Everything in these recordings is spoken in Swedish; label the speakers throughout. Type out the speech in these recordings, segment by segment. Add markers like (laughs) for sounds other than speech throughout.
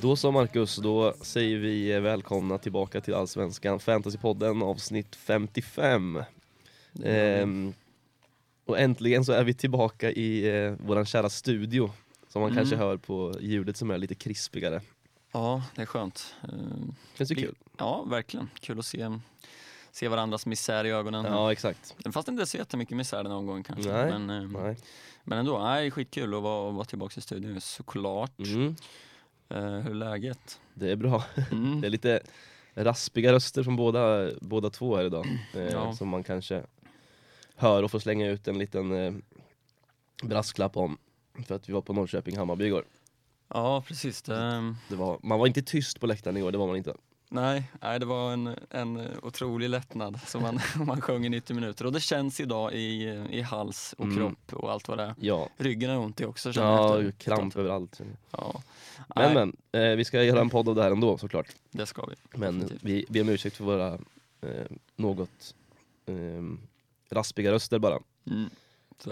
Speaker 1: Då så Marcus, då säger vi välkomna tillbaka till Allsvenskan Fantasypodden avsnitt 55. Ehm, och äntligen så är vi tillbaka i eh, våran kära studio. Som man
Speaker 2: Mm.
Speaker 1: kanske hör på ljudet som är lite krispigare.
Speaker 2: Ja, det är skönt. Eh,
Speaker 1: Känns ju
Speaker 2: Li-
Speaker 1: kul.
Speaker 2: Ja, verkligen. Kul att se, se varandras misär i ögonen.
Speaker 1: Ja exakt.
Speaker 2: Fast inte så jättemycket misär den omgången kanske.
Speaker 1: Nej,
Speaker 2: Men, eh,
Speaker 1: Nej.
Speaker 2: men ändå, nej, skitkul att vara, vara tillbaka i studion såklart.
Speaker 1: Mm,
Speaker 2: hur är läget?
Speaker 1: det är bra.
Speaker 2: Mm. (laughs)
Speaker 1: Det är lite raspiga röster från båda, båda två här idag. Eh,
Speaker 2: Ja.
Speaker 1: Som man kanske hör och får slänga ut en liten eh, brasklapp om. För att vi var på Norrköping-Hammarby igår.
Speaker 2: Ja, precis. Det,
Speaker 1: Det var, man var inte tyst på läktaren igår, det var man inte.
Speaker 2: Nej, nej, det var en, en otrolig lättnad som man, (laughs) man sjöng i 90 minuter. Och det känns idag i, i hals och
Speaker 1: Mm.
Speaker 2: kropp och allt vad det är.
Speaker 1: Ja,
Speaker 2: Ryggen är ont i också känner
Speaker 1: ja
Speaker 2: efter
Speaker 1: kramp överallt.
Speaker 2: Ja.
Speaker 1: Men
Speaker 2: Nej,
Speaker 1: men, eh, vi ska göra en podd av det här ändå såklart.
Speaker 2: det ska vi.
Speaker 1: Men
Speaker 2: Definitivt.
Speaker 1: vi ber om ursäkt för våra eh, något eh, raspiga röster bara.
Speaker 2: Mm.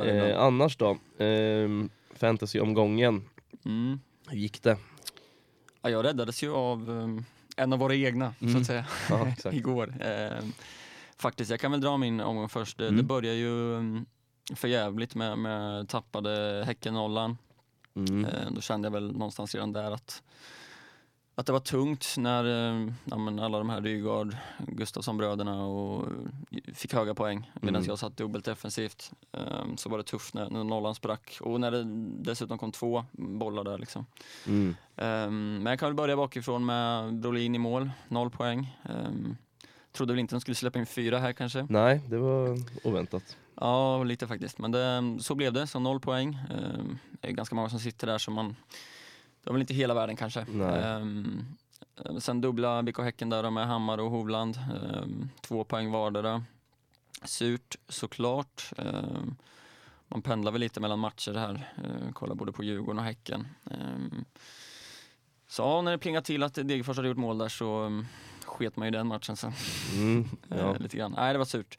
Speaker 1: Eh, annars då? Eh, Fantasyomgången,
Speaker 2: Mm.
Speaker 1: hur gick det?
Speaker 2: Ja, jag räddades ju av um, en av våra egna, så
Speaker 1: Mm.
Speaker 2: att säga, (laughs)
Speaker 1: Ja, (laughs)
Speaker 2: igår. Ehm, faktiskt, jag kan väl dra min omgång först. Det,
Speaker 1: Mm.
Speaker 2: det börjar ju um, för jävligt med, med tappade Häcken-nollan.
Speaker 1: Mm.
Speaker 2: Ehm, då kände jag väl någonstans redan där att, att det var tungt när um, ja, alla de här Rygaard, Gustafsson-bröderna och fick höga poäng medan
Speaker 1: Mm.
Speaker 2: jag satt dubbelt defensivt. Ehm, så var det tufft när, när nollan sprack och när det dessutom kom två bollar där liksom.
Speaker 1: Mm.
Speaker 2: Ehm, men jag kan väl börja bakifrån med Brolin i mål, noll poäng. Um, trodde väl inte de skulle släppa in fyra här kanske.
Speaker 1: Nej, det var oväntat.
Speaker 2: Ja, lite faktiskt. Men det, så blev det, så noll poäng. Um, det är ganska många som sitter där som man, det var väl inte hela världen kanske. Eh, sen dubbla BK Häcken där med Hammar och Hovland, Ehm, två poäng vardera. Surt såklart. Ehm, man pendlar väl lite mellan matcher här, uh, kollar både på Djurgården och Häcken. Ehm, så ja, när det plingade till att Degerfors hade gjort mål där så um, sket man ju den matchen sen.
Speaker 1: Mm. (laughs) Ja.
Speaker 2: lite grann. Nej, det var surt.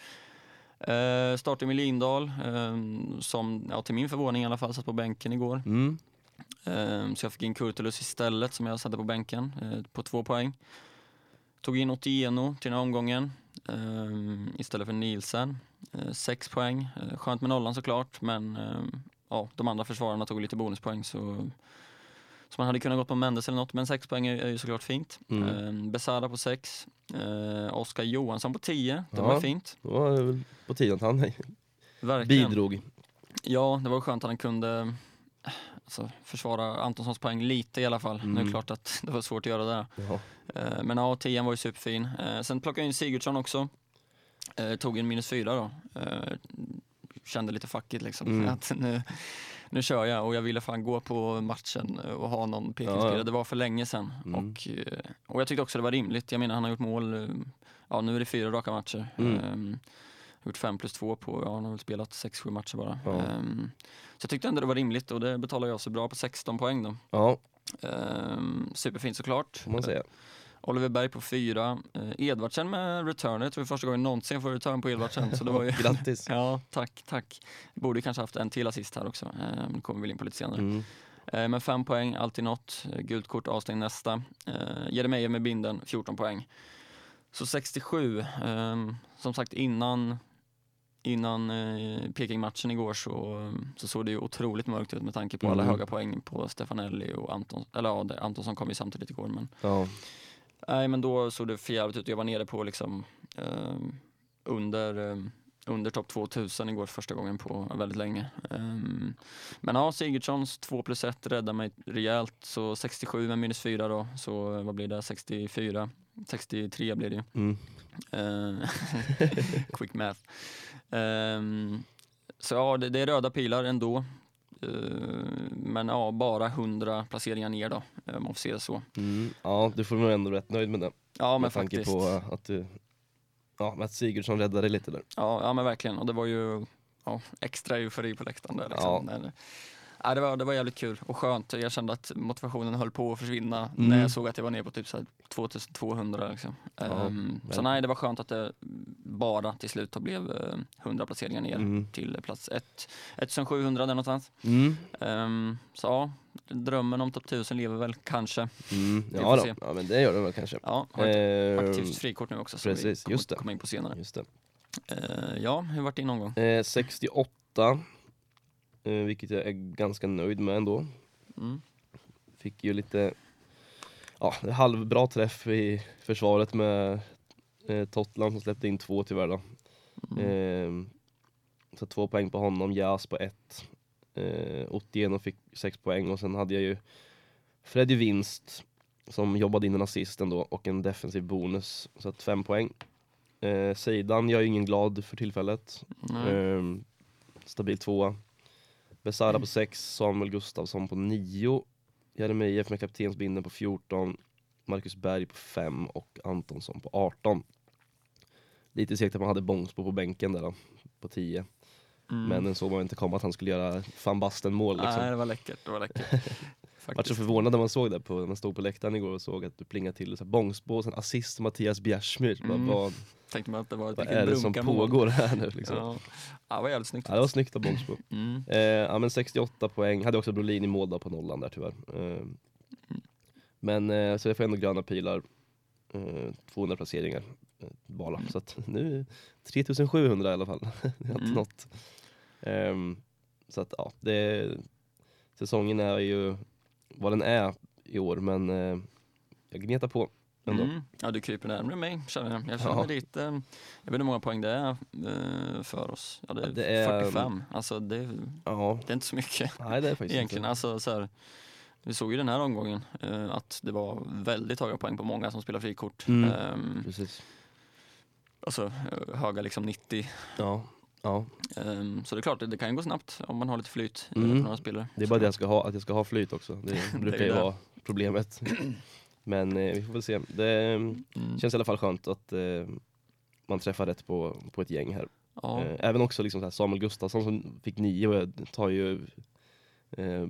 Speaker 2: Uh, startade med Lindahl, ehm, som ja, till min förvåning i alla fall satt på bänken igår.
Speaker 1: Mm.
Speaker 2: Ehm, så jag fick in Kurtulus istället som jag satte på bänken eh, på två poäng. Tog in Otieno till den här omgången ehm, istället för Nielsen. Eh, sex poäng. Eh, skönt med nollan såklart men ehm, ja, de andra försvararna tog lite bonuspoäng så så man hade kunnat gå på Mendes eller något, men sex poäng är, är ju såklart fint.
Speaker 1: Mm.
Speaker 2: Besara på sex. Oskar Johansson på tio. Det
Speaker 1: Ja.
Speaker 2: var fint.
Speaker 1: Det var väl på tiden att han
Speaker 2: Verkligen.
Speaker 1: bidrog.
Speaker 2: Ja, det var skönt att han kunde alltså, försvara Antonssons poäng lite i alla fall. Nu är
Speaker 1: Mm.
Speaker 2: det klart att (laughs) det var svårt att göra det.
Speaker 1: Ja.
Speaker 2: Eh, Men ja, tian var ju superfin. Eh, Sen plockade jag in Sigurdsson också. Eh, Tog en minus fyra då. Kände lite fackigt liksom.
Speaker 1: Mm. (laughs)
Speaker 2: Att nu, nu kör jag och jag ville fan gå på matchen och ha någon pekfinger.
Speaker 1: Ja.
Speaker 2: Det var för länge sedan.
Speaker 1: Mm.
Speaker 2: Och, och jag tyckte också det var rimligt. Jag menar han har gjort mål, ja nu är det fyra raka matcher.
Speaker 1: Mm.
Speaker 2: Eh, Gjort fem plus två på, ja han har väl spelat sex, sju matcher bara.
Speaker 1: Ja.
Speaker 2: Eh, Så jag tyckte ändå det var rimligt och det betalar jag så bra på 16 poäng då.
Speaker 1: ja,
Speaker 2: Eh, Superfint såklart.
Speaker 1: får man säga.
Speaker 2: Oliver Berg på fyra. Eh, Edvardsen med return. Jag tror är första gången någonsin jag får return på Edvardsen. Så det var ju... (laughs)
Speaker 1: Grattis. (laughs)
Speaker 2: ja, tack, tack. Borde kanske haft en till assist här också. Eh, det kommer vi in på lite senare.
Speaker 1: Mm.
Speaker 2: Eh, men fem poäng, alltid något. Eh, gult kort, avstängd nästa. Eh, Jeremejeff med binden, 14 poäng. Så 67. Eh, som sagt innan Innan eh, Peking-matchen igår så, så såg det ju otroligt mörkt ut med tanke på alla
Speaker 1: Mm.
Speaker 2: höga poäng på Stefanelli och Anton, eller ja, Antonsson kom ju samtidigt igår men
Speaker 1: Ja.
Speaker 2: Nej men då såg det för jävligt ut. Jag var nere på liksom eh, under, eh, under topp 2000 igår första gången på väldigt länge. Ehm, men ja, Sigurdssons 2 plus 1 räddade mig rejält. Så 67 med minus 4 då, så eh, vad blir det? 64? 63 blir det ju.
Speaker 1: Mm.
Speaker 2: Eh, (laughs) quick math. Ehm, så ja, det, det är röda pilar ändå. Eh, men ja, bara 100 placeringar ner då, eh, om man får se det så.
Speaker 1: Mm. Ja, du får nog ändå rätt nöjd med det.
Speaker 2: Ja, men
Speaker 1: med tanke
Speaker 2: faktiskt.
Speaker 1: på att du Ja, med att Sigurdsson räddade lite där.
Speaker 2: Ja, ja men verkligen. Och det var ju ja, extra eufori på läktaren där. Liksom.
Speaker 1: Ja.
Speaker 2: Ja, det, var, det var jävligt kul och skönt. Jag kände att motivationen höll på att försvinna
Speaker 1: Mm.
Speaker 2: när jag såg att jag var nere på typ så här 2200. Liksom.
Speaker 1: Ja,
Speaker 2: Ehm, så nej, det var skönt att det bara till slut blev eh, 100 placeringar ner
Speaker 1: Mm.
Speaker 2: till plats 1. 1700 där någonstans.
Speaker 1: Mm.
Speaker 2: Ehm, så ja, drömmen om topp 1000 lever väl kanske.
Speaker 1: Mm. Ja, då. ja, men det gör den väl kanske.
Speaker 2: Ja, har ett
Speaker 1: Ehm,
Speaker 2: aktivt frikort nu också så
Speaker 1: precis,
Speaker 2: vi kommer
Speaker 1: just det.
Speaker 2: komma in på senare.
Speaker 1: Just det.
Speaker 2: Eh, ja, hur vart din omgång?
Speaker 1: Eh, 68, eh, vilket jag är ganska nöjd med ändå.
Speaker 2: Mm.
Speaker 1: Fick ju lite ja, halvbra träff i försvaret med eh, Totland som släppte in två tyvärr då.
Speaker 2: Mm.
Speaker 1: Eh, så två poäng på honom, Jas på ett. Eh, Otieno fick sex poäng och sen hade jag ju Freddy Vinst som jobbade in en assist ändå och en defensiv bonus. Så att fem poäng. Eh, Seidan, jag är ju ingen glad för tillfället. Ehm, stabil tvåa. Besara på 6, Samuel Gustafsson på 9, Jeremejeff med kaptensbindeln på 14, Marcus Berg på 5 och Antonsson på 18. Lite segt att man hade Bångsbo på bänken där då, på 10.
Speaker 2: Mm.
Speaker 1: Men den såg man inte komma att han skulle göra van Basten mål liksom.
Speaker 2: Nej, det var läckert. Det var läckert. (laughs)
Speaker 1: Jag var så
Speaker 2: Faktiskt.
Speaker 1: förvånad när man såg det på, när man stod på läktaren igår och såg att det plingade till. Så här, Bångsbo och sen assist Mattias Bjärsmyr. Bara,
Speaker 2: Mm.
Speaker 1: Vad,
Speaker 2: Tänkte man att det var ett
Speaker 1: vad är det som pågår här nu liksom?
Speaker 2: Ja. ja, det var jävligt snyggt.
Speaker 1: Ja, det var snyggt av Bångsbo.
Speaker 2: Mm.
Speaker 1: Eh, ja men 68 poäng, hade också Brolin i mål på nollan där tyvärr. Eh, men eh, så jag får ändå gröna pilar, eh, 200 placeringar eh, bara. Så att nu 3700 i alla fall. (laughs) jag har inte
Speaker 2: Mm.
Speaker 1: nått. Ehm, så att ja, det, säsongen är ju vad den är i år men eh, jag gnetar på ändå.
Speaker 2: Mm. Ja, du kryper närmare mig känner jag. Jag känner
Speaker 1: Ja.
Speaker 2: lite, jag vet inte hur många poäng det är eh, för oss. Ja, det är,
Speaker 1: Ja, det är-
Speaker 2: 45. Alltså det, är-
Speaker 1: Ja,
Speaker 2: det är inte så mycket
Speaker 1: nej det är faktiskt
Speaker 2: egentligen.
Speaker 1: inte.
Speaker 2: Alltså, så här, vi såg ju den här omgången eh, att det var väldigt höga poäng på många som spelar frikort.
Speaker 1: Mm.
Speaker 2: Ehm,
Speaker 1: Precis.
Speaker 2: alltså eh, höga liksom 90.
Speaker 1: Ja, ja.
Speaker 2: Ehm, så det är klart, det, det kan ju gå snabbt om man har lite flyt eh,
Speaker 1: Mm.
Speaker 2: på några spelare.
Speaker 1: Det är bara det jag ska ha, att jag ska ha flyt också. Det (laughs) brukar ju vara problemet. Men eh, vi får väl se. Det eh,
Speaker 2: Mm.
Speaker 1: känns i alla fall skönt att eh, man träffar rätt på, på ett gäng här.
Speaker 2: Ja.
Speaker 1: Eh, även också liksom Samuel Gustafsson som fick nio tar ju eh,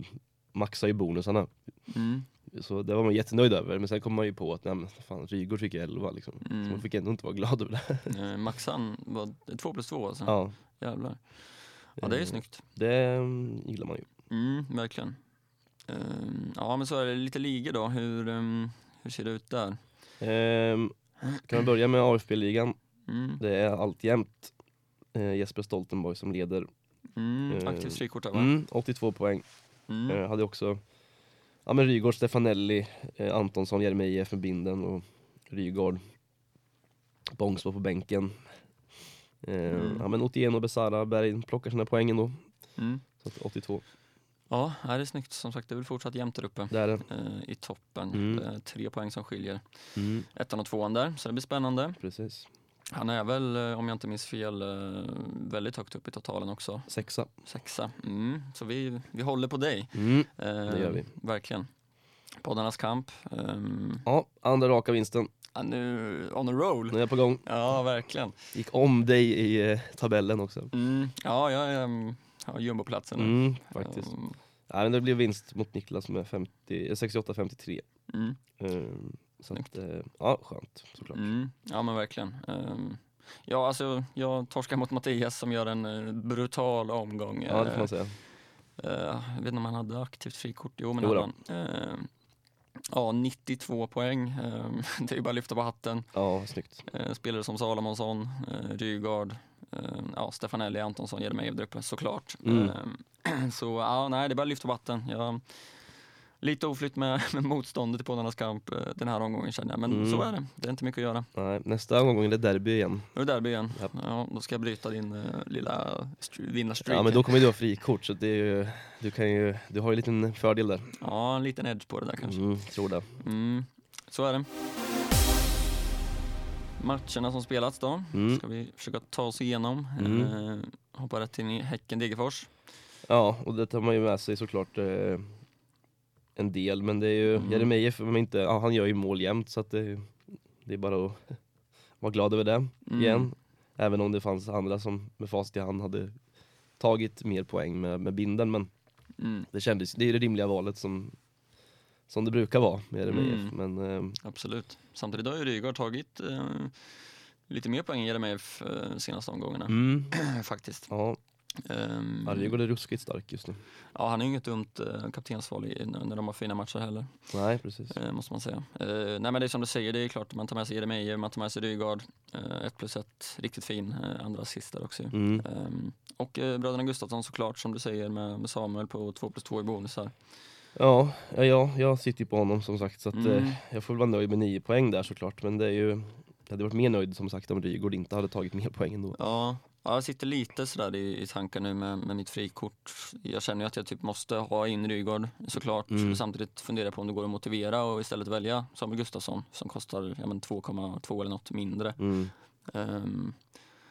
Speaker 1: maxar ju bonusarna.
Speaker 2: Mm.
Speaker 1: Så det var man jättenöjd över. Men sen kom man ju på att nej, men fan, Rygaard fick 11 liksom. Så
Speaker 2: Mm.
Speaker 1: man fick ändå inte vara glad över det. (laughs)
Speaker 2: Eh, Maxan var två plus två alltså.
Speaker 1: Ja,
Speaker 2: Jävlar. Ja det är ju
Speaker 1: Eh,
Speaker 2: snyggt.
Speaker 1: det mm, gillar man ju.
Speaker 2: Mm, verkligen. Ehm, ja men så är det lite ligor då, hur, ehm, hur ser det ut där?
Speaker 1: Ehm, kan vi börja med AFB-ligan.
Speaker 2: Mm,
Speaker 1: Det är alltjämt eh, Jesper Stoltenborg som leder.
Speaker 2: mm,
Speaker 1: eh,
Speaker 2: aktivt frikort där va?
Speaker 1: Mm, 82 poäng.
Speaker 2: Mm.
Speaker 1: Hade också ja, men Rygaard, Stefanelli, eh, Antonsson, Jeremejeff med binden och Rygaard. Bångsbo på bänken. Eh,
Speaker 2: Mm.
Speaker 1: ja, men Otieno och Besara Berg plockar sina poäng ändå.
Speaker 2: Mm.
Speaker 1: Så att 82,
Speaker 2: Ja, det är snyggt. Som sagt, det är väl fortsatt jämnt där uppe
Speaker 1: det är det.
Speaker 2: eh, i toppen.
Speaker 1: Mm.
Speaker 2: Tre poäng som skiljer
Speaker 1: Mm,
Speaker 2: ettan och tvåan där, så det blir spännande.
Speaker 1: precis.
Speaker 2: Han är väl, eh, om jag inte minns fel, eh, väldigt högt upp i totalen också.
Speaker 1: Sexa.
Speaker 2: Sexa. Mm. Så vi, vi håller på dig.
Speaker 1: Mm.
Speaker 2: Eh,
Speaker 1: Det gör vi.
Speaker 2: Verkligen. Poddarnas kamp. ehm,
Speaker 1: Ja, andra raka vinsten.
Speaker 2: ja, nu on a roll.
Speaker 1: Nu är jag på gång.
Speaker 2: Ja, verkligen.
Speaker 1: Gick om dig i eh, tabellen också.
Speaker 2: Mm. Ja, jag är um, har jumboplatsen nu.
Speaker 1: Mm, faktiskt.
Speaker 2: Ehm,
Speaker 1: Ja, men det blev vinst mot Niklas med 50 eh, 68-53.
Speaker 2: Mm.
Speaker 1: Um, så att, eh, ja, skönt såklart.
Speaker 2: Mm. Ja, men verkligen. Ehm, ja, alltså jag torskar mot Mattias som gör en eh, brutal omgång.
Speaker 1: Ja, det får man säga.
Speaker 2: eh, jag vet inte om han hade aktivt frikort. Jo, men
Speaker 1: Jo
Speaker 2: hade
Speaker 1: då.
Speaker 2: han. Ehm, ja, 92 poäng. Ehm, (laughs) det är ju bara att lyfta på hatten.
Speaker 1: Ja, snyggt.
Speaker 2: Spelare som Salomonsson, Rygaard, ja, Stefanelli, Antonsson, Jeremejeff där uppe såklart.
Speaker 1: Mm. (clears throat)
Speaker 2: Så ja, nej, det är bara att lyfta vatten. Jag, lite oflytt med, (laughs) med motståndet i poddarnas kamp eh, den här omgången känner jag, men
Speaker 1: Mm.
Speaker 2: så är det. Det är inte mycket att göra.
Speaker 1: Nej, nästa omgång är det derby igen.
Speaker 2: Nu är det derby igen.
Speaker 1: Japp.
Speaker 2: Ja, då ska jag bryta din uh, lilla str- vinnarstreak.
Speaker 1: Ja, men då kommer du ha frikort så det ju, du, kan ju, du har ju en liten fördel där.
Speaker 2: Ja, en liten edge på det där kanske.
Speaker 1: Mm, tror det.
Speaker 2: Mm, så är det. Matcherna som spelats då,
Speaker 1: Mm.
Speaker 2: ska vi försöka ta oss igenom.
Speaker 1: Mm.
Speaker 2: Eh, hoppa rätt in i Häcken-Degerfors.
Speaker 1: Ja, och det tar man ju med sig såklart eh, en del, men det är ju
Speaker 2: Mm.
Speaker 1: Jeremejeff, inte, han gör ju mål jämt så att det, det är bara att (laughs) vara glad över det
Speaker 2: Mm.
Speaker 1: igen. Även om det fanns andra som med facit i hand hade tagit mer poäng med, med binden, men
Speaker 2: Mm,
Speaker 1: Det kändes, det är det rimliga valet som, som det brukar vara med Jeremejeff.
Speaker 2: Mm.
Speaker 1: Men eh,
Speaker 2: absolut. Samtidigt har ju Rygaard tagit eh, lite mer poäng än Jeremejeff eh, senaste omgångarna
Speaker 1: mm, (clears throat)
Speaker 2: faktiskt.
Speaker 1: ja,
Speaker 2: Ehm,
Speaker 1: ja, Rygaard är ruskigt stark just nu.
Speaker 2: ja, han är ju inget dumt eh, kaptensval i, när, de har fina matcher heller.
Speaker 1: Nej, precis.
Speaker 2: eh, måste man säga. Eh, nej men det är som du säger, det är klart man tar med sig Jeremejeff, man tar med sig Rygaard. Eh, ett plus ett, riktigt fin. Eh, andra assist där också.
Speaker 1: Mm.
Speaker 2: Ehm, och eh, bröderna Gustafsson såklart som du säger med, med Samuel på 2 plus 2 i bonusar.
Speaker 1: Ja, ja, ja, jag sitter ju på honom som sagt så att,
Speaker 2: Mm.
Speaker 1: jag får väl vara nöjd med nio poäng där såklart. Men det är ju, jag hade varit mer nöjd som sagt om Rygaard inte hade tagit mer poäng ändå.
Speaker 2: Ja, ja, jag sitter lite sådär i, i tankar nu med, med mitt frikort. Jag känner ju att jag typ måste ha in Rygaard såklart.
Speaker 1: Mm.
Speaker 2: Samtidigt funderar jag på om det går att motivera och istället välja Samuel Gustafsson som kostar ja, men 2,2 eller något mindre.
Speaker 1: Mm.
Speaker 2: Um,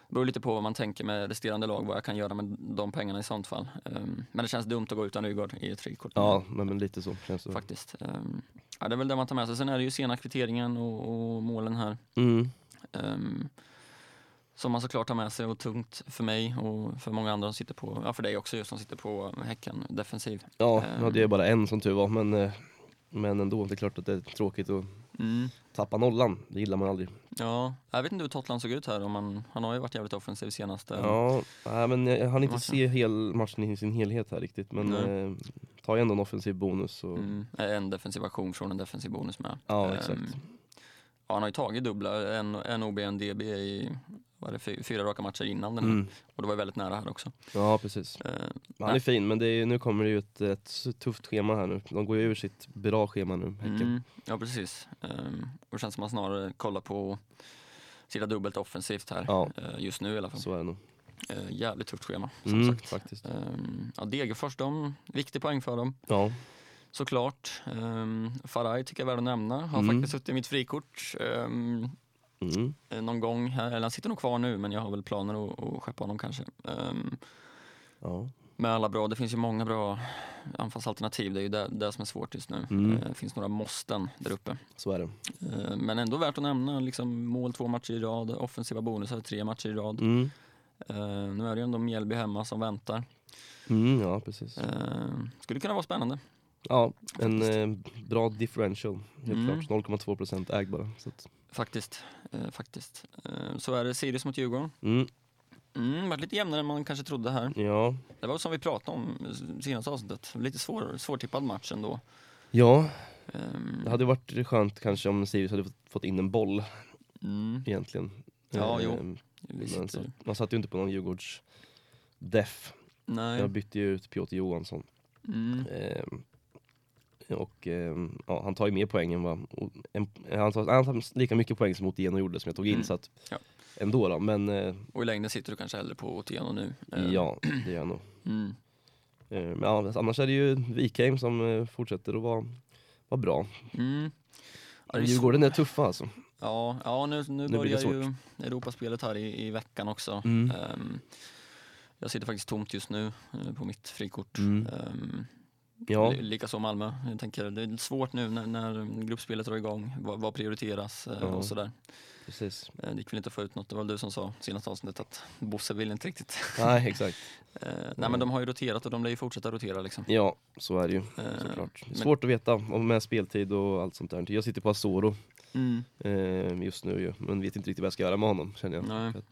Speaker 2: beror lite på vad man tänker med resterande lag, vad jag kan göra med de pengarna i sånt fall. Ehm, men det känns dumt att gå utan Rygaard i ett frikort.
Speaker 1: Ja, men, men lite så känns det.
Speaker 2: Faktiskt. Ehm, ja, det är väl det man tar med sig. Sen är det ju sena kvitteringen och, och målen här.
Speaker 1: Mm.
Speaker 2: Ehm, som man såklart tar med sig och tungt för mig och för många andra som sitter på, ja för dig också just som sitter på Häcken defensiv.
Speaker 1: Ja, nu hade jag bara en som tur var men, eh, men ändå, det är klart att det är tråkigt att
Speaker 2: Mm.
Speaker 1: tappa nollan. Det gillar man aldrig.
Speaker 2: Ja, jag vet inte hur Totland såg ut här. Om han har ju varit jävligt offensiv senaste.
Speaker 1: Ja, nej, men jag, hann inte
Speaker 2: Matchen.
Speaker 1: se hel, matchen i sin helhet här riktigt men
Speaker 2: Nej.
Speaker 1: eh, ju ändå en offensiv bonus. Och,
Speaker 2: Mm, en defensiv aktion från en defensiv bonus med.
Speaker 1: Ja,
Speaker 2: Ehm,
Speaker 1: exakt.
Speaker 2: ja, han har ju tagit dubbla, en, en OB, en DB i vad är det, fy- fyra raka matcher innan den.
Speaker 1: Mm.
Speaker 2: Och det var väldigt nära här också.
Speaker 1: Ja, precis.
Speaker 2: Ehm,
Speaker 1: Han är fin, men det är, nu kommer det ju ett, ett tufft schema här nu. De går ju ur sitt bra schema nu, Häcken.
Speaker 2: Mm, ja, precis. Um, och det känns som att man snarare kollar på sida dubbelt offensivt här.
Speaker 1: Ja.
Speaker 2: eh, just nu i alla fall.
Speaker 1: Så är det nog.
Speaker 2: Eh, jävligt tufft schema, som
Speaker 1: Mm,
Speaker 2: sagt.
Speaker 1: faktiskt.
Speaker 2: Um, ja, Degerfors, de, viktig poäng för dem.
Speaker 1: Ja.
Speaker 2: Såklart. Um, Faraj tycker jag är värd att nämna. Har
Speaker 1: Mm.
Speaker 2: faktiskt suttit i mitt frikort um,
Speaker 1: Mm.
Speaker 2: eh, någon gång. Här. Eller han sitter nog kvar nu, men jag har väl planer att, att skeppa honom kanske. Um,
Speaker 1: ja.
Speaker 2: med alla bra, det finns ju många bra anfallsalternativ. Det är ju det, det som är svårt just nu.
Speaker 1: Mm.
Speaker 2: Eh, Det finns några måsten där uppe.
Speaker 1: Så är det.
Speaker 2: Eh, Men ändå värt att nämna, liksom mål två matcher i rad, offensiva bonusar tre matcher i rad.
Speaker 1: Mm.
Speaker 2: Nu är det ju ändå Mjällby hemma som väntar.
Speaker 1: Mm, ja, precis.
Speaker 2: Skulle kunna vara spännande.
Speaker 1: Ja, en eh, bra differential. Helt
Speaker 2: Mm.
Speaker 1: klart. 0,2% äg bara. Så att,
Speaker 2: Faktiskt. Eh, faktiskt. Eh, så är det Sirius mot Djurgården.
Speaker 1: mm,
Speaker 2: Mm, varit lite jämnare än man kanske trodde här.
Speaker 1: ja.
Speaker 2: Det var som vi pratade om senaste avsnittet. Lite svår, svårtippad match ändå.
Speaker 1: ja,
Speaker 2: Ehm,
Speaker 1: det hade varit skönt kanske om Sirius hade fått- in en boll
Speaker 2: mm,
Speaker 1: egentligen.
Speaker 2: Ja, jo.
Speaker 1: Ehm,
Speaker 2: vi
Speaker 1: Men så, man satt ju inte på någon Djurgårds def.
Speaker 2: nej.
Speaker 1: Jag bytte ju ut Piotr Johansson.
Speaker 2: Mm,
Speaker 1: Ehm, och ehm, ja, han tar ju mer poäng än vad... En, han, tar, han tar lika mycket poäng som Otieno gjorde som jag tog in.
Speaker 2: Mm.
Speaker 1: Så att,
Speaker 2: Ja.
Speaker 1: Ändå då, men eh,
Speaker 2: och i längden sitter du kanske hellre på Otieno nu. Eh,
Speaker 1: ja, det gör jag nog. (clears throat)
Speaker 2: Mm,
Speaker 1: Eh, Men ja, annars är det ju Wikheim som eh, fortsätter att vara, vara bra.
Speaker 2: mm. Ja, det är
Speaker 1: Djurgården är tuffa alltså.
Speaker 2: Ja, ja nu, nu
Speaker 1: blir
Speaker 2: börjar ju Europaspelet här i, i veckan också.
Speaker 1: Mm.
Speaker 2: Ehm, jag sitter faktiskt tomt just nu eh, på mitt frikort.
Speaker 1: Mm.
Speaker 2: Um,
Speaker 1: Ja,
Speaker 2: Likaså Malmö. Jag tänker, det är svårt nu när, när gruppspelet drar igång. Vad, vad prioriteras eh,
Speaker 1: Ja.
Speaker 2: och sådär.
Speaker 1: precis.
Speaker 2: Eh, det gick väl inte att få ut något. Det var du som sa senaste avsnittet att Bosse vill inte riktigt.
Speaker 1: Nej, exakt. (laughs)
Speaker 2: Eh, nej men de har ju roterat och de lär ju fortsätta rotera liksom.
Speaker 1: Ja, så är det ju såklart.
Speaker 2: men-
Speaker 1: Svårt att veta om med speltid och allt sånt där. Jag sitter på Asoro
Speaker 2: Mm.
Speaker 1: just nu ju, men vet inte riktigt vad jag ska göra med honom känner jag.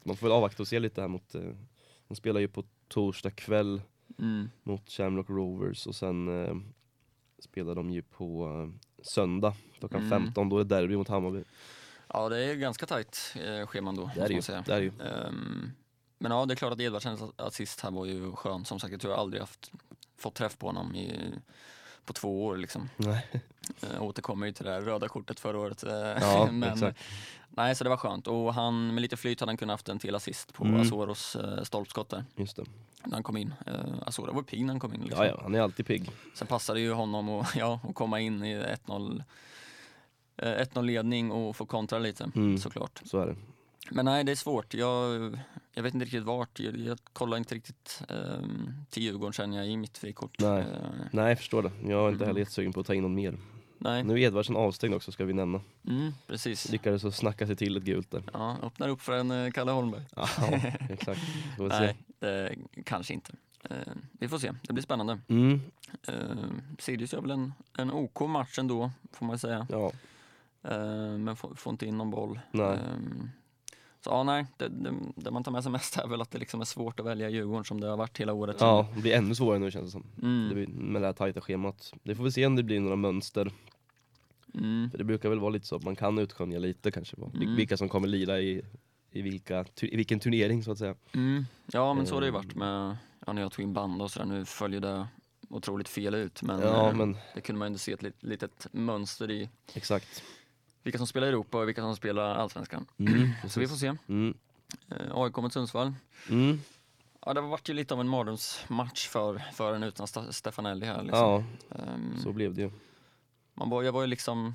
Speaker 1: Man får väl avvakta och se lite här mot, de spelar ju på torsdag kväll
Speaker 2: Mm.
Speaker 1: mot Shamrock Rovers och sen eh, spelar de ju på eh, söndag klockan
Speaker 2: Mm.
Speaker 1: 15, då är det derby mot Hammarby.
Speaker 2: Ja det är ganska tajt eh, scheman då.
Speaker 1: Det är ju.
Speaker 2: måste man
Speaker 1: Det är ju.
Speaker 2: säga. Ehm, men ja det är klart att Edvardsens assist här var ju skön. Som sagt jag tror jag aldrig haft, fått träff på honom i, på två år liksom.
Speaker 1: Nej. (laughs)
Speaker 2: Eh, återkommer ju till det där röda kortet förra året. eh,
Speaker 1: Ja, (laughs)
Speaker 2: men,
Speaker 1: exakt.
Speaker 2: Nej, så det var skönt. Och han, med lite flyt hade han kunnat haft en till assist på
Speaker 1: Mm.
Speaker 2: Azoros eh, stolpskott där.
Speaker 1: Just det.
Speaker 2: När han kom in. Eh, Azora var pigg när han kom in. Liksom.
Speaker 1: Ja, ja, han är alltid pigg.
Speaker 2: Sen passade ju honom att (laughs) ja, att komma in i 1-0 eh, 1-0 ledning och få kontra lite
Speaker 1: Mm.
Speaker 2: såklart.
Speaker 1: Så är det.
Speaker 2: Men nej, det är svårt. Jag, jag vet inte riktigt vart. Jag, jag kollar inte riktigt um, till Djurgården känner jag i mitt frikort.
Speaker 1: Nej.
Speaker 2: Eh,
Speaker 1: Nej, jag förstår det. Jag är inte
Speaker 2: Mm.
Speaker 1: heller jättesugen på att ta in någon mer.
Speaker 2: nej.
Speaker 1: Nu är Edvardsen avstängd också ska vi nämna.
Speaker 2: Mm, precis.
Speaker 1: Lyckades så snacka sig till ett gult där.
Speaker 2: Ja, öppnar upp för en eh, Kalle Holmberg.
Speaker 1: Ja, exakt. Får.
Speaker 2: Nej, det, kanske inte. Eh, vi får se, det blir spännande.
Speaker 1: Mm.
Speaker 2: Eh, Sirius gör väl en, en OK match ändå, får man säga.
Speaker 1: Ja,
Speaker 2: Eh, men får, får inte in någon boll.
Speaker 1: Nej.
Speaker 2: Eh, så ja, nej, det, det, det man tar med sig mest är väl att det liksom är svårt att välja Djurgården som det har varit hela året.
Speaker 1: ja, det blir ännu svårare nu känns det som.
Speaker 2: Mm.
Speaker 1: Det blir, med det här tajta schemat. Det får vi se om det blir några mönster.
Speaker 2: Mm.
Speaker 1: För det brukar väl vara lite så att man kan utskönja lite kanske på
Speaker 2: Mm.
Speaker 1: vilka som kommer lira i, i, vilka, i vilken turnering så att säga.
Speaker 2: Mm. Ja, men så har det ju
Speaker 1: Eh.
Speaker 2: varit med, ja, när jag tog in band och sådär, nu följer det otroligt fel ut. Men,
Speaker 1: Ja
Speaker 2: eh,
Speaker 1: men
Speaker 2: det kunde man ändå se ett lit, litet mönster i
Speaker 1: exakt.
Speaker 2: Vilka som spelar i Europa och vilka som spelar Allsvenskan.
Speaker 1: Mm,
Speaker 2: Så vi får se.
Speaker 1: Mm.
Speaker 2: Eh, AIK mot Sundsvall.
Speaker 1: Mm.
Speaker 2: Ja, det har varit ju lite av en mardrömsmatch för, för en utan Stefanelli här. Liksom.
Speaker 1: Ja,
Speaker 2: Ehm,
Speaker 1: så blev det ju.
Speaker 2: man var, jag var ju liksom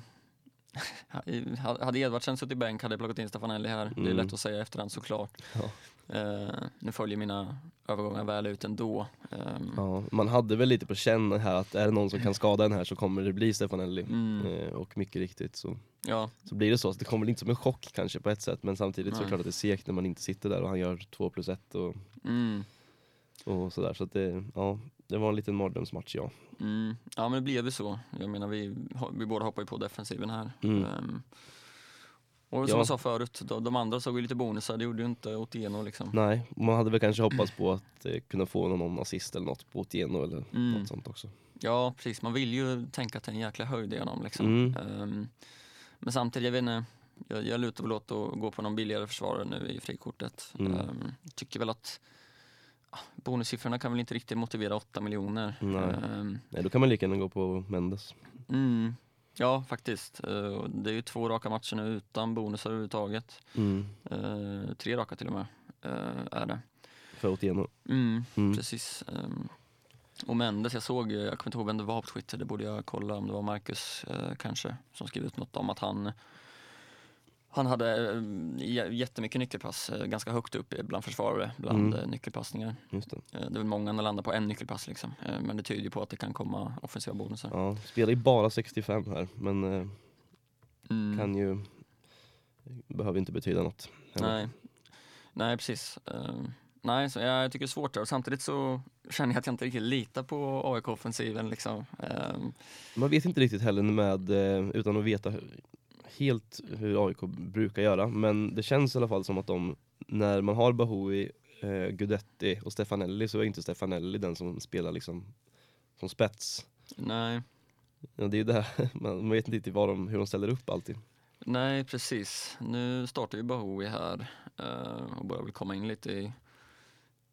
Speaker 2: (laughs) hade Edvardsen suttit i bänk hade jag plockat in Stefanelli här. Det är
Speaker 1: Mm.
Speaker 2: lätt att säga efterhand såklart.
Speaker 1: Ja.
Speaker 2: Eh, nu följer mina övergångar väl ut ändå. Ehm,
Speaker 1: Ja, man hade väl lite på känn här att är det någon som kan skada den här så kommer det bli Stefanelli.
Speaker 2: Mm.
Speaker 1: Eh, och mycket riktigt så,
Speaker 2: Ja,
Speaker 1: så blir det så. så. Det kommer inte som en chock kanske på ett sätt men samtidigt så är det
Speaker 2: Nej.
Speaker 1: klart att det är segt när man inte sitter där och han gör två plus ett och,
Speaker 2: mm,
Speaker 1: och sådär. Så att det, ja, det var en liten mardrömsmatch ja.
Speaker 2: mm. ja men det blev ju så. Jag menar vi, vi båda hoppar ju på defensiven här.
Speaker 1: Mm.
Speaker 2: Ehm, och som
Speaker 1: Ja.
Speaker 2: jag sa förut, de, de andra såg ju lite bonusar, det gjorde ju inte Otieno liksom.
Speaker 1: Nej, man hade väl kanske hoppats på att eh, kunna få någon assist eller något på Otieno eller
Speaker 2: Mm.
Speaker 1: något sånt också.
Speaker 2: Ja, precis. Man vill ju tänka att det är en jäkla höjd i honom. Liksom.
Speaker 1: Mm.
Speaker 2: Ehm, men samtidigt, jag vet inte, jag, jag lutar väl åt att gå på någon billigare försvarare nu i frikortet.
Speaker 1: Mm.
Speaker 2: Ehm, tycker väl att bonussiffrorna kan väl inte riktigt motivera 8 miljoner.
Speaker 1: Nej.
Speaker 2: Ehm,
Speaker 1: Nej, då kan man lika gärna gå på Mendes.
Speaker 2: mm, ja, faktiskt. Ehm, det är ju två raka matcher nu utan bonusar överhuvudtaget.
Speaker 1: Mm.
Speaker 2: Ehm, tre raka till och med ehm, är det.
Speaker 1: För Otieno.
Speaker 2: Mm,
Speaker 1: Mm.
Speaker 2: Precis. Ehm, och Mendes, jag såg, jag kommer inte ihåg vem det var på Twitter, det borde jag kolla om det var Marcus eh, kanske, som skrev ut något om att han han hade eh, jä- jättemycket nyckelpass, eh, ganska högt upp bland försvarare, bland
Speaker 1: Mm.
Speaker 2: eh, nyckelpassningar.
Speaker 1: Just det.
Speaker 2: Det är väl många som landar på en nyckelpass liksom, men det tyder ju på att det kan komma offensiva bonusar.
Speaker 1: Ja, spelar ju bara 65 här men
Speaker 2: Mm.
Speaker 1: kan ju behöver inte betyda något. heller.
Speaker 2: Nej. Nej, precis. Nej, så jag tycker det är svårt där. Och samtidigt så känner jag att jag inte riktigt litar på AIK-offensiven. Liksom. Ehm,
Speaker 1: Man vet inte riktigt heller med, eh, utan att veta helt hur AIK brukar göra, men det känns i alla fall som att de, när man har Bahoui, eh, Gudetti och Stefanelli så är inte Stefanelli den som spelar liksom som spets.
Speaker 2: nej.
Speaker 1: Ja, det är ju det här, (laughs) man man vet inte riktigt vad de, hur de ställer upp alltid.
Speaker 2: Nej, precis. Nu startar ju Bahoui här eh, och börjar väl komma in lite i...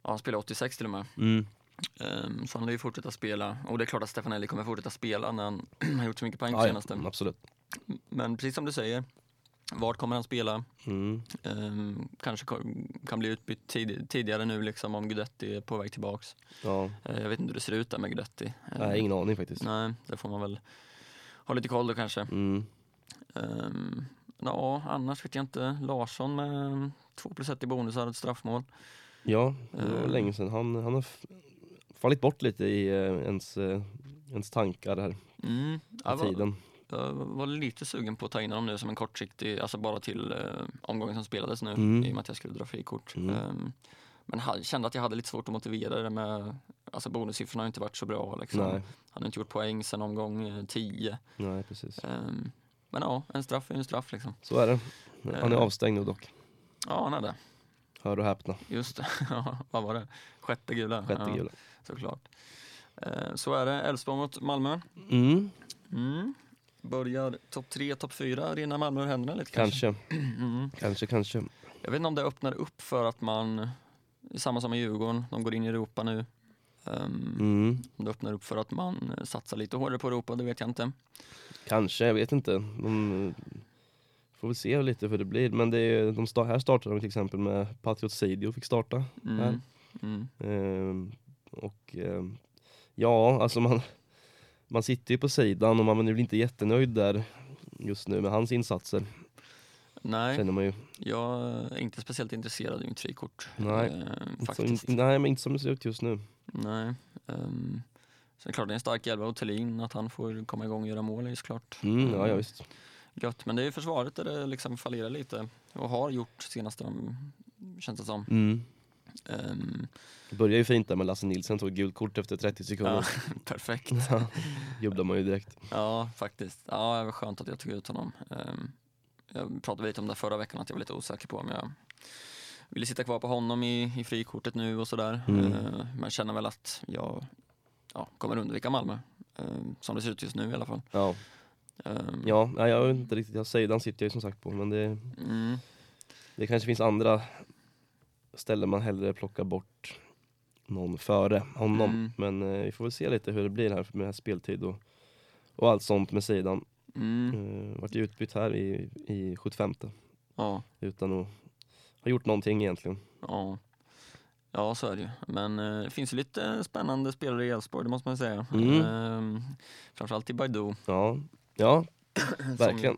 Speaker 2: Ja, han spelar 86 till och med.
Speaker 1: Mm.
Speaker 2: Ehm, så han lär ju fortsätta spela. Och det är klart att Stefanelli kommer fortsätta spela när han (clears throat) har gjort så mycket poäng på
Speaker 1: Ja, ja,
Speaker 2: senaste.
Speaker 1: absolut.
Speaker 2: Men precis som du säger, vart kommer han spela?
Speaker 1: Mm.
Speaker 2: Ehm, kanske kan bli utbytt tid, tidigare nu liksom om Gudetti är på väg tillbaks.
Speaker 1: Ja,
Speaker 2: Eh, jag vet inte hur det ser ut där med Gudetti.
Speaker 1: Nej, ingen aning faktiskt.
Speaker 2: Nej, det får man väl ha lite koll då kanske.
Speaker 1: Mm.
Speaker 2: Um, ja, annars vet jag inte. Larsson med 2 plus 1 i bonusar och ett straffmål.
Speaker 1: Ja, det var
Speaker 2: Eh.
Speaker 1: länge sedan. Han, han har fallit bort lite i eh, ens, eh, ens tankar här
Speaker 2: Mm.
Speaker 1: med tiden.
Speaker 2: jag var lite sugen på att ta in honom nu som en kortsiktig, alltså bara till uh, omgången som spelades nu
Speaker 1: Mm.
Speaker 2: i och med att jag skulle dra frikort.
Speaker 1: Mm.
Speaker 2: Ehm, men ha, kände att jag hade lite svårt att motivera det med, alltså bonussiffrorna har inte varit så bra liksom.
Speaker 1: Nej,
Speaker 2: Han har inte gjort poäng sedan omgång 10.
Speaker 1: nej precis.
Speaker 2: Ehm, men ja, en straff är en straff liksom.
Speaker 1: Så är det. Han är
Speaker 2: Eh.
Speaker 1: avstängd nu dock.
Speaker 2: Ja, han är det.
Speaker 1: Hör och häpna.
Speaker 2: Just det. (laughs) Ja, Vad var det? Sjätte gula?
Speaker 1: Sjätte
Speaker 2: ja,
Speaker 1: gula.
Speaker 2: Såklart. Eh, så är det. Elfsborg mot Malmö.
Speaker 1: Mm,
Speaker 2: Mm. Börjar topp tre, topp fyra rinna Malmö ur händerna lite
Speaker 1: kanske. (clears throat)
Speaker 2: Mm.
Speaker 1: Kanske, kanske.
Speaker 2: Jag vet inte om det öppnar upp för att man, samma som med Djurgården, de går in i Europa nu. Ehm,
Speaker 1: Mm,
Speaker 2: Om det öppnar upp för att man satsar lite hårdare på Europa, det vet jag inte.
Speaker 1: kanske, jag vet inte. De får väl se lite hur det blir. Men det är, de sta- här startar de till exempel med Patriot Seidio fick starta.
Speaker 2: Mm.
Speaker 1: Här.
Speaker 2: Mm.
Speaker 1: Ehm, och ehm, ja, alltså man, man sitter ju på sidan och man är väl inte jättenöjd där just nu med hans insatser.
Speaker 2: Nej,
Speaker 1: Känner man ju.
Speaker 2: jag är inte speciellt intresserad i mitt frikort.
Speaker 1: Nej,
Speaker 2: eh,
Speaker 1: så,
Speaker 2: faktiskt.
Speaker 1: in, nej, men inte som det ser ut just nu.
Speaker 2: Nej. Um, så det är klart det är en stark elva och Thelin, att han får komma igång och göra mål är ju såklart
Speaker 1: Mm, ja, ja, visst.
Speaker 2: Gött. Men det är ju försvaret där det liksom fallerar lite och har gjort senaste, um, känns det som.
Speaker 1: Mm.
Speaker 2: Ehm,
Speaker 1: Det började ju fint där med Lasse Nilsson, tog gult kort efter 30
Speaker 2: ja,
Speaker 1: sekunder. (laughs)
Speaker 2: perfekt. (laughs)
Speaker 1: Ja. Jublar man ju direkt.
Speaker 2: Ja, faktiskt. Ja, det var skönt att jag tog ut honom. Ehm, jag pratade lite om det förra veckan, att jag var lite osäker på om jag ville sitta kvar på honom i, i frikortet nu och sådär.
Speaker 1: Mm.
Speaker 2: Ehm, men känner väl att jag ja, kommer undvika Malmö. Ehm, som det ser ut just nu i alla fall.
Speaker 1: Ja,
Speaker 2: Ehm,
Speaker 1: ja nej, jag vet inte riktigt, jag säger den sitter jag ju som sagt på men det,
Speaker 2: Mm,
Speaker 1: det kanske finns andra ställen man hellre plockar bort någon före honom.
Speaker 2: Mm.
Speaker 1: Men eh, vi får väl se lite hur det blir här med speltid och, och allt sånt med sidan.
Speaker 2: mm,
Speaker 1: Uh, vart ju utbytt här i, i 75
Speaker 2: ja,
Speaker 1: utan att ha gjort någonting egentligen.
Speaker 2: ja. Ja, så är det ju. Men eh, det finns ju lite spännande spelare i Elfsborg, det måste man säga.
Speaker 1: Mm.
Speaker 2: Ehm, framförallt i Baidu,
Speaker 1: Ja, ja verkligen.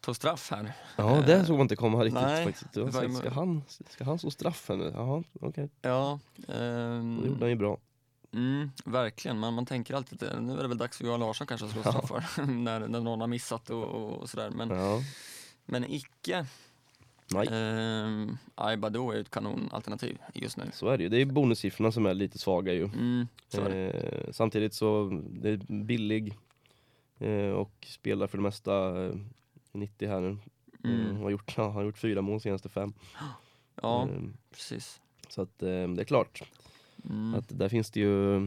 Speaker 2: tog straff här.
Speaker 1: Ja, det såg man inte komma riktigt
Speaker 2: nej,
Speaker 1: faktiskt. Det var
Speaker 2: det var ju-
Speaker 1: så här, ska, han, ska han slå straff här nu? Jaha, okej.
Speaker 2: Ja,
Speaker 1: Det gjorde
Speaker 2: ehm,
Speaker 1: han ju bra.
Speaker 2: Mm, verkligen, man, man tänker alltid att nu är det väl dags för Johan Larsson kanske att slå
Speaker 1: Ja.
Speaker 2: straffar (laughs) när, när någon har missat och, och, och sådär. Men,
Speaker 1: Ja,
Speaker 2: men icke.
Speaker 1: nej.
Speaker 2: Ehm, Aibado är ju ett kanonalternativ just nu.
Speaker 1: Så är det ju. Det är bonussiffrorna som är lite svaga ju.
Speaker 2: Mm, så är det.
Speaker 1: Eh, samtidigt så det är billig och spelar för det mesta eh, 90 här nu. Eh,
Speaker 2: Mm,
Speaker 1: har gjort, ja, (laughs) har gjort fyra mål senaste fem.
Speaker 2: ja,
Speaker 1: Eh,
Speaker 2: precis.
Speaker 1: så att eh, det är klart
Speaker 2: Mm,
Speaker 1: att där finns det ju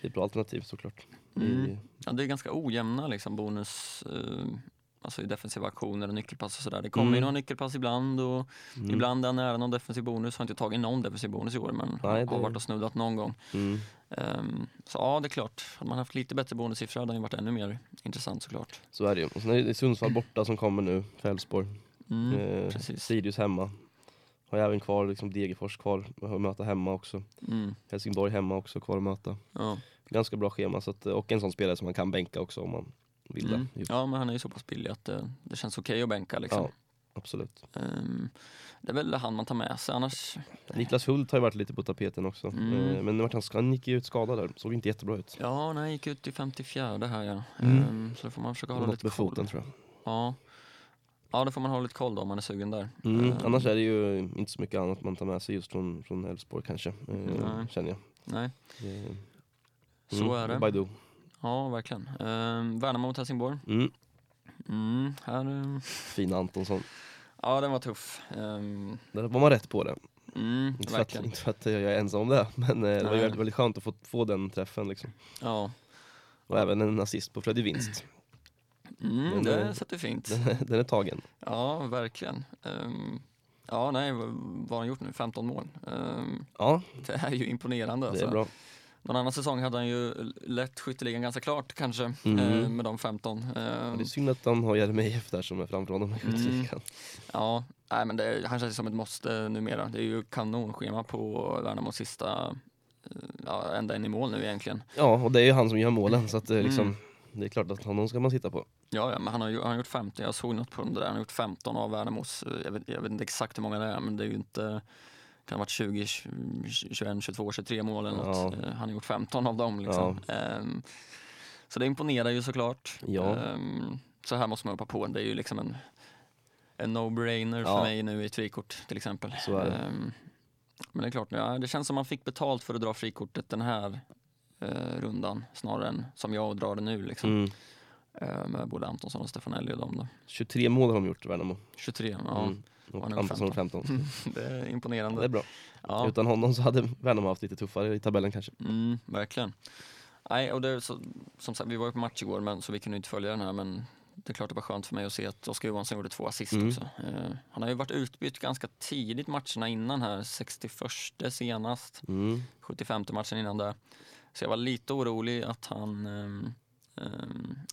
Speaker 1: det är bra alternativ såklart.
Speaker 2: mm.
Speaker 1: I,
Speaker 2: Ja, det är ganska ojämna liksom, bonus, eh, alltså i defensiva aktioner och nyckelpass och sådär. Det kommer ju
Speaker 1: Mm.
Speaker 2: några nyckelpass ibland och
Speaker 1: mm,
Speaker 2: ibland är han nära någon defensiv bonus. Har inte tagit någon defensiv bonus i år men
Speaker 1: Nej,
Speaker 2: har
Speaker 1: det-
Speaker 2: varit och snuddat någon gång. Ehm, så ja, det är klart. Hade man haft lite bättre bonussiffror hade det ju varit ännu mer intressant såklart.
Speaker 1: så är det ju. Och sen är det Sundsvall borta som kommer nu för Elfsborg.
Speaker 2: Mm,
Speaker 1: eh,
Speaker 2: precis.
Speaker 1: Sirius hemma. Har jag även kvar liksom Degerfors kvar att möta hemma också.
Speaker 2: Mm,
Speaker 1: Helsingborg hemma också kvar att möta.
Speaker 2: ja.
Speaker 1: Ganska bra schema så att, och en sån spelare som man kan bänka också om man vill
Speaker 2: Mm.
Speaker 1: det.
Speaker 2: Ja, men han är ju så pass billig att det, det känns okej att bänka liksom.
Speaker 1: Ja, absolut.
Speaker 2: Ehm, det är väl han man tar med sig annars.
Speaker 1: Niklas Hult har ju varit lite på tapeten också.
Speaker 2: Mm.
Speaker 1: Eh, Men vart han, gick ju ut skadad där, såg inte jättebra ut.
Speaker 2: Ja, nej, gick ut i 54 här ja.
Speaker 1: Mm.
Speaker 2: Ehm, så det får man försöka hålla
Speaker 1: Något
Speaker 2: lite
Speaker 1: med
Speaker 2: koll.
Speaker 1: foten tror jag.
Speaker 2: Ja. ja, det får man hålla lite koll då om man är sugen där.
Speaker 1: Mm.
Speaker 2: Ehm,
Speaker 1: Annars är det ju inte så mycket annat man tar med sig just från, från Elfsborg kanske,
Speaker 2: Nej.
Speaker 1: känner jag.
Speaker 2: Nej,
Speaker 1: Eh,
Speaker 2: så är det.
Speaker 1: Baidu.
Speaker 2: Ja, verkligen. Um, Värnamo mot Helsingborg.
Speaker 1: Mm.
Speaker 2: Här, ehm,
Speaker 1: Fina Antonsson.
Speaker 2: ja, den var tuff. Ehm,
Speaker 1: Där var man rätt på det.
Speaker 2: mm,
Speaker 1: Inte för, att, inte för att jag är ensam om det, men eh, det var ju väldigt, väldigt skönt att få, få den träffen. Liksom.
Speaker 2: Ja,
Speaker 1: Och även en assist på Freddy Winst.
Speaker 2: mm,
Speaker 1: Den
Speaker 2: det
Speaker 1: är-
Speaker 2: sätter fint.
Speaker 1: Den, är- den är tagen.
Speaker 2: Ja, verkligen. Ehm, ja, nej, vad har han gjort nu? 15 mål. Ehm,
Speaker 1: Ja,
Speaker 2: det är ju imponerande.
Speaker 1: det
Speaker 2: Alltså.
Speaker 1: är bra.
Speaker 2: Någon annan säsong hade han ju lett skytteligan ganska klart kanske,
Speaker 1: Mm.
Speaker 2: eh, med de 15. Ehm,
Speaker 1: Det är synd att han har Jeremejeff där som är framför honom i
Speaker 2: Mm.
Speaker 1: skytteligan.
Speaker 2: ja, nej, men det, han känns som ett måste numera. Det är ju kanonschema på Värnamos sista, eh, ja, ända in i mål nu egentligen.
Speaker 1: Ja, och det är ju han som gör målen så att det, är liksom,
Speaker 2: Mm.
Speaker 1: det är klart att honom ska man sitta på.
Speaker 2: Ja, ja men han har, han har gjort 50, jag såg något på det där, han har gjort 15 av Värnamos, eh, jag vet, jag vet inte exakt hur många det är, men det är ju inte kan ha varit 20, 21, 22, 23 mål eller något.
Speaker 1: Ja.
Speaker 2: Eh, Han har gjort 15 av dem liksom. Ehm, så det imponerar ju såklart.
Speaker 1: Ja.
Speaker 2: Ehm, så här måste man hoppa på, det är ju liksom en, en no-brainer för
Speaker 1: Ja.
Speaker 2: mig nu i ett frikort till exempel.
Speaker 1: Det.
Speaker 2: Ehm, men det är klart, ja, det känns som man fick betalt för att dra frikortet den här eh, rundan snarare än som jag drar det nu liksom.
Speaker 1: Mm.
Speaker 2: Eh, med både Antonsson och Stefanelli och dem då.
Speaker 1: 23 mål har de gjort, Värnamo.
Speaker 2: 23, ja.
Speaker 1: Mm.
Speaker 2: Han
Speaker 1: Antonsson 15.
Speaker 2: Det är
Speaker 1: Ja,
Speaker 2: imponerande.
Speaker 1: det är bra.
Speaker 2: Ja,
Speaker 1: Utan honom så hade Värnamo haft lite tuffare i tabellen kanske.
Speaker 2: mm, verkligen. Nej, och det så, som sagt, vi var ju på match igår men, så vi kunde inte följa den här men det är klart det var skönt för mig att se att Oskar Johansson gjorde två assist
Speaker 1: Mm.
Speaker 2: också. Eh, han har ju varit utbytt ganska tidigt matcherna innan här, 61 senast,
Speaker 1: Mm.
Speaker 2: 75 matchen innan där. Så jag var lite orolig att han ehm,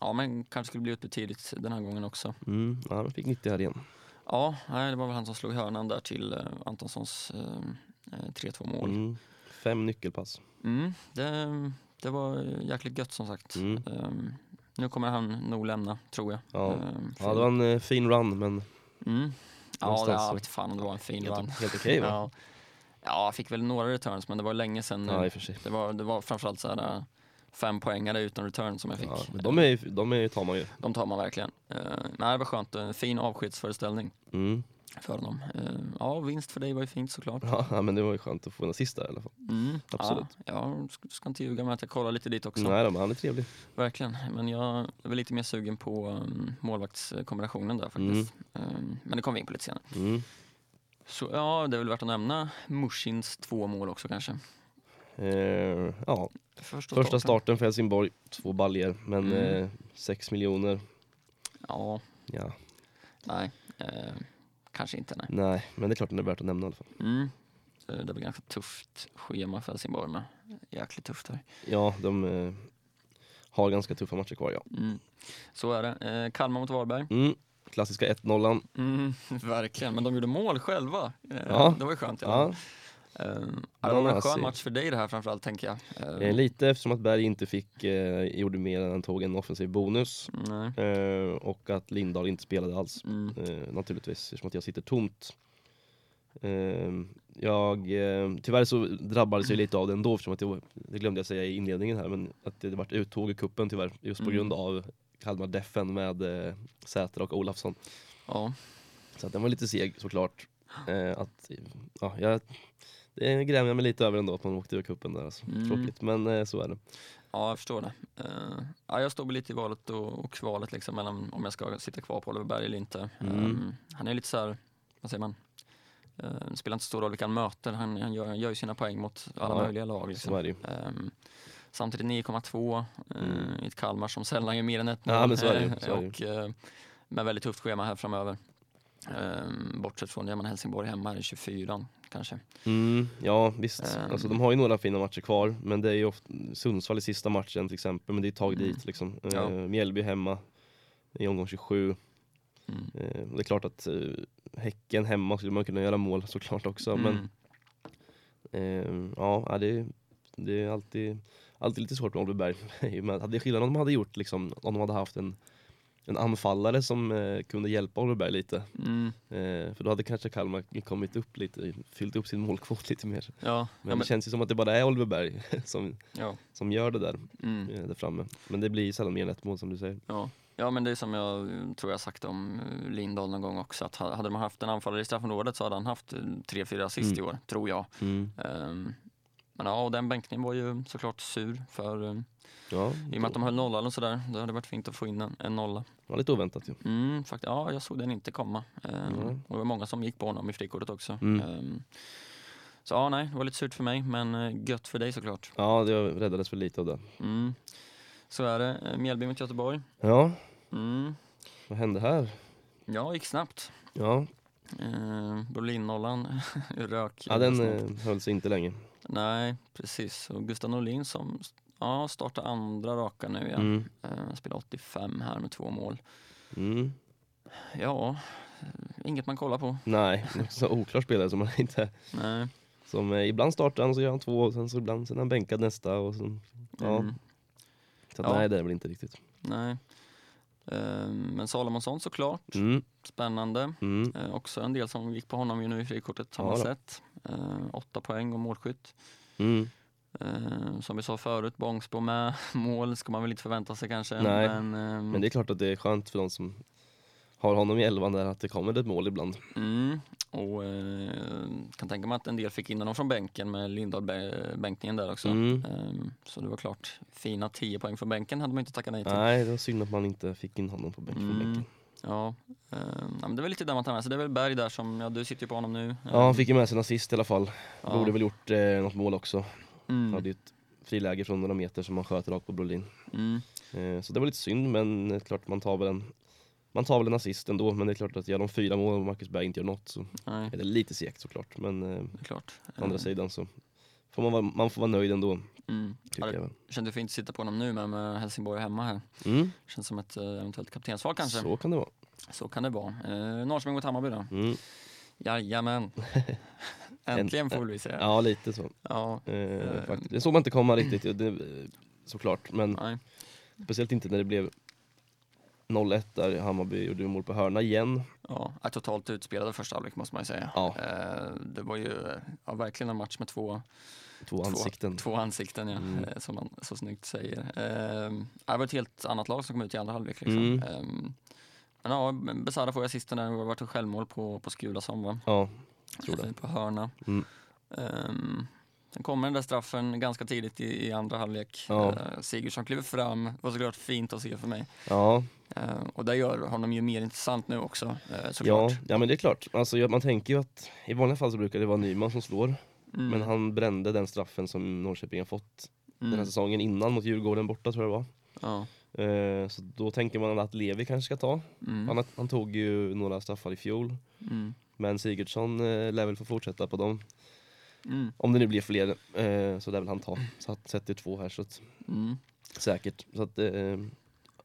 Speaker 2: ja, men kanske skulle bli utbytt tidigt den här gången också.
Speaker 1: Mm. Ja, de fick 90 här igen.
Speaker 2: Ja, nej, det var väl han som slog hörnan där till eh, Antonssons eh, eh, 3-2 mål.
Speaker 1: Mm. Fem nyckelpass.
Speaker 2: Mm, det, det var jäkligt gött som sagt.
Speaker 1: Mm.
Speaker 2: Ehm, nu kommer han nog lämna, tror jag.
Speaker 1: Ja.
Speaker 2: Ehm,
Speaker 1: Ja, det var en eh, fin run men
Speaker 2: mm. Ja, det, jag vet fan om det var en fin
Speaker 1: helt,
Speaker 2: run.
Speaker 1: helt okej va?
Speaker 2: Ja. (laughs) ja, jag fick väl några returns men det var länge sedan.
Speaker 1: Ja, i och för sig.
Speaker 2: Det var, det var framförallt så här, fem poängare utan return som jag fick.
Speaker 1: Ja, men de, är, ju- de är, tar man ju.
Speaker 2: De tar man verkligen. Uh, nej, det var skönt. En fin avskedsföreställning.
Speaker 1: Mm.
Speaker 2: för honom. Eh, ja, vinst för dig var ju fint såklart.
Speaker 1: Ja, men det var ju skönt att få en assist där i alla fall.
Speaker 2: Mm,
Speaker 1: Absolut.
Speaker 2: Ja, jag ska, ska inte ljuga med att jag kollar lite dit också.
Speaker 1: Nej, men han är trevlig.
Speaker 2: Verkligen, men jag är väl lite mer sugen på um, målvaktskombinationen där faktiskt. Um, men det kommer vi in på lite senare.
Speaker 1: Mm.
Speaker 2: Så ja, det är väl värt att nämna Mushins två mål också kanske.
Speaker 1: Eh, ja,
Speaker 2: Första,
Speaker 1: första starten för Helsingborg, två baljer men
Speaker 2: Mm.
Speaker 1: eh, sex miljoner.
Speaker 2: Ja,
Speaker 1: Ja,
Speaker 2: nej, eh, kanske inte nej.
Speaker 1: nej, men det är klart den är värt att nämna i alla fall.
Speaker 2: Mm. Det blir ganska tufft schema för Helsingborg med. Jäkligt tufft här.
Speaker 1: Ja, de eh, har ganska tuffa matcher kvar ja.
Speaker 2: Mm. Så är det. Eh, Kalmar mot Varberg.
Speaker 1: Mm. Klassiska 1-0.
Speaker 2: Mm, (laughs) verkligen, men de gjorde mål själva. Eh,
Speaker 1: Ja.
Speaker 2: Det var ju skönt.
Speaker 1: Ja,
Speaker 2: det var en skön match för dig det här framförallt tänker jag. Eh,
Speaker 1: eh, lite eftersom att Berg inte fick, eh, gjorde mer än han tog en offensiv bonus. Eh, och att Lindahl inte spelade alls.
Speaker 2: Mm.
Speaker 1: Eh, naturligtvis, eftersom att jag sitter tomt. Eh, jag, eh, tyvärr så drabbades jag lite av det ändå, eftersom att jag, det glömde jag säga i inledningen här, men att det vart uttåg i kuppen tyvärr, just på
Speaker 2: Mm.
Speaker 1: grund av Kalmar Deffen med eh, Säter och Olafsson.
Speaker 2: Ja.
Speaker 1: Så att den var lite seg såklart. Eh, att, ja, jag, det grämer jag mig lite över ändå att man åkte ur kuppen där. Alltså.
Speaker 2: Mm.
Speaker 1: Tråkigt, men eh, så är det.
Speaker 2: Ja, jag förstår det. Eh, ja, jag står väl lite i valet och, och kvalet liksom, mellan om jag ska sitta kvar på Oliver Berg eller inte.
Speaker 1: Mm.
Speaker 2: Eh, han är lite så här, vad säger man? Uh, spelar inte så stor roll vilka han möter, han, han, gör, han gör ju sina poäng mot alla
Speaker 1: Ja,
Speaker 2: möjliga lag. Liksom. Ehm, samtidigt 9,2 eh,
Speaker 1: Mm.
Speaker 2: i ett Kalmar som sällan gör mer än ett
Speaker 1: Ja,
Speaker 2: mål.
Speaker 1: men så är det så är det (laughs)
Speaker 2: och, eh, med väldigt tufft schema här framöver. Um, bortsett från det, man Helsingborg hemma här i 24 kanske.
Speaker 1: Mm, ja visst,
Speaker 2: Ehm.
Speaker 1: alltså, de har ju några fina matcher kvar men det är ju ofta Sundsvall i sista matchen till exempel men det är ett tag
Speaker 2: Mm.
Speaker 1: dit liksom. Eh,
Speaker 2: Ja.
Speaker 1: Mjällby hemma i omgång 27.
Speaker 2: Mm.
Speaker 1: Eh, det är klart att eh, Häcken hemma skulle man kunna göra mål såklart också men
Speaker 2: Mm.
Speaker 1: eh, ja ja, det, det är alltid, alltid lite svårt med Oliver Berg. (laughs) I och med att det är skillnad om de hade gjort liksom, om de hade haft en en anfallare som eh, kunde hjälpa Oliver lite.
Speaker 2: Mm.
Speaker 1: Eh, för då hade kanske Kalmar kommit upp lite, fyllt upp sin målkvot lite mer.
Speaker 2: Ja,
Speaker 1: Men,
Speaker 2: ja, men,
Speaker 1: det känns ju som att det bara är Oliver Berg (laughs) som,
Speaker 2: ja.
Speaker 1: som gör det där,
Speaker 2: Mm.
Speaker 1: eh, där framme. Men det blir sällan mer än ett mål som du säger.
Speaker 2: Ja. ja, men det är som jag tror jag sagt om eh, Lindahl någon gång också, att ha- hade man haft en anfallare i straffområdet så hade han haft eh, tre, fyra assist
Speaker 1: Mm.
Speaker 2: i år, tror jag.
Speaker 1: Mm.
Speaker 2: Ehm, men ja, och den bänkningen var ju såklart sur för eh,
Speaker 1: Ja,
Speaker 2: i och med att de höll nollan och sådär, det hade varit fint att få in en, en nolla.
Speaker 1: det var lite oväntat ju.
Speaker 2: Mm, fakt- ja, jag såg den inte komma. Ehm,
Speaker 1: Nej.
Speaker 2: Och det var många som gick på honom i frikortet också.
Speaker 1: Mm.
Speaker 2: Ehm, så ja, nej, det var lite surt för mig, men eh, gött för dig såklart.
Speaker 1: Ja, det räddades för lite av det.
Speaker 2: Mm. Så är det. Eh, Mjällby mot Göteborg.
Speaker 1: Ja,
Speaker 2: Mm.
Speaker 1: vad hände här?
Speaker 2: Ja, gick snabbt.
Speaker 1: Ja,
Speaker 2: Eh, Brolin-nollan (laughs) rök.
Speaker 1: ja den
Speaker 2: snabbt.
Speaker 1: höll sig inte länge.
Speaker 2: Nej, precis. Och Gustav Norlin som ja, startar andra raka nu igen.
Speaker 1: Mm.
Speaker 2: Eh, spelar 85 här med två mål.
Speaker 1: Mm.
Speaker 2: Ja, inget man kollar på.
Speaker 1: Nej, så oklar spelare som man inte...
Speaker 2: Nej.
Speaker 1: Som eh, ibland startar han så gör han två och sen så ibland sen är han bänkad nästa och sen, ja.
Speaker 2: Mm,
Speaker 1: Så att,
Speaker 2: Ja.
Speaker 1: nej det är väl inte riktigt.
Speaker 2: nej. Eh, men Salomonsson såklart.
Speaker 1: Mm.
Speaker 2: Spännande.
Speaker 1: Mm.
Speaker 2: Eh, också en del som gick på honom ju nu i frikortet har man sett. Eh, åtta poäng och målskytt.
Speaker 1: Mm.
Speaker 2: Eh, som vi sa förut, Bångsbo med (laughs) mål ska man väl inte förvänta sig kanske.
Speaker 1: Nej,
Speaker 2: Men, ehm,
Speaker 1: Men det är klart att det är skönt för de som har honom i elvan där att det kommer ett mål ibland.
Speaker 2: mm, och eh, kan tänka mig att en del fick in honom från bänken med Lindahl-bänkningen där också.
Speaker 1: Mm.
Speaker 2: Ehm, så det var klart, fina 10 poäng från bänken hade man inte tackat nej till.
Speaker 1: Nej, det var synd att man inte fick in honom på bänken.
Speaker 2: Mm.
Speaker 1: bänken.
Speaker 2: Ja, ja, men det väl lite där man tar med sig. Det är väl Berg där som, ja du sitter ju på honom nu.
Speaker 1: Ja, han fick ju med sig en assist i alla fall.
Speaker 2: Ja.
Speaker 1: Borde väl gjort eh, något mål också.
Speaker 2: mm,
Speaker 1: Hade ju ett friläge från några meter som han sköt rakt på Brolin.
Speaker 2: mm,
Speaker 1: Eh, så det var lite synd, men är klart man tar väl en man tar väl en assist ändå, men det är klart att gör de fyra mål och Marcus Berg inte gör något så
Speaker 2: nej,
Speaker 1: är det lite segt såklart. Men eh,
Speaker 2: det klart.
Speaker 1: å andra
Speaker 2: Ehm,
Speaker 1: sidan så får man, vara, man får vara nöjd ändå,
Speaker 2: Mm. Ja,
Speaker 1: tycker
Speaker 2: det
Speaker 1: jag väl.
Speaker 2: kände fint att sitta på honom nu med, med Helsingborg hemma här.
Speaker 1: Mm,
Speaker 2: Känns som ett eh, eventuellt kaptensval kanske. Så,
Speaker 1: så kan det vara.
Speaker 2: kan det vara. Eh, Norrköping mot Hammarby då?
Speaker 1: Mm.
Speaker 2: Jajamän. (laughs) Äntligen får vi säga.
Speaker 1: Ja, lite så.
Speaker 2: Ja.
Speaker 1: Eh,
Speaker 2: Eh.
Speaker 1: Det såg man inte komma riktigt, det, såklart. Men
Speaker 2: Nej.
Speaker 1: speciellt inte när det blev 0-1 där Hammarby gjorde mål på hörna igen.
Speaker 2: Ja, är totalt utspelade första halvlek måste man ju säga.
Speaker 1: Ja.
Speaker 2: Eh, det var ju ja, verkligen en match med två,
Speaker 1: Två ansikten.
Speaker 2: två ansikten, ja,
Speaker 1: Mm.
Speaker 2: eh, som man så snyggt säger. Eh, det var ett helt annat lag som kom ut i andra halvlek. Liksom.
Speaker 1: Mm.
Speaker 2: Men ja, Besara får assisten där, det varit ett självmål på, på Skulason va?
Speaker 1: Ja, tror det.
Speaker 2: På hörna.
Speaker 1: Mm.
Speaker 2: Ehm, sen kommer den där straffen ganska tidigt i, i andra halvlek.
Speaker 1: Ja.
Speaker 2: Uh, Sigurdsson kliver fram, det var såklart fint att se för mig.
Speaker 1: Ja,
Speaker 2: Ehm, och det gör honom ju mer intressant nu också,
Speaker 1: ja,
Speaker 2: såklart.
Speaker 1: ja, men det är klart. Alltså, ja, man tänker ju att i vanliga fall så brukar det vara Nyman som slår.
Speaker 2: Mm,
Speaker 1: Men han brände den straffen som Norrköping har fått den här
Speaker 2: mm,
Speaker 1: säsongen innan mot Djurgården borta tror jag det var.
Speaker 2: ja,
Speaker 1: Eh, så då tänker man att Levi kanske ska ta.
Speaker 2: mm,
Speaker 1: Han, han tog ju några straffar i fjol.
Speaker 2: mm,
Speaker 1: Men Sigurdsson eh, lär väl få fortsätta på dem.
Speaker 2: Mm,
Speaker 1: Om det nu blir fler eh, så lär väl han ta. Så att sätter två här så att,
Speaker 2: mm.
Speaker 1: säkert. Så att, eh,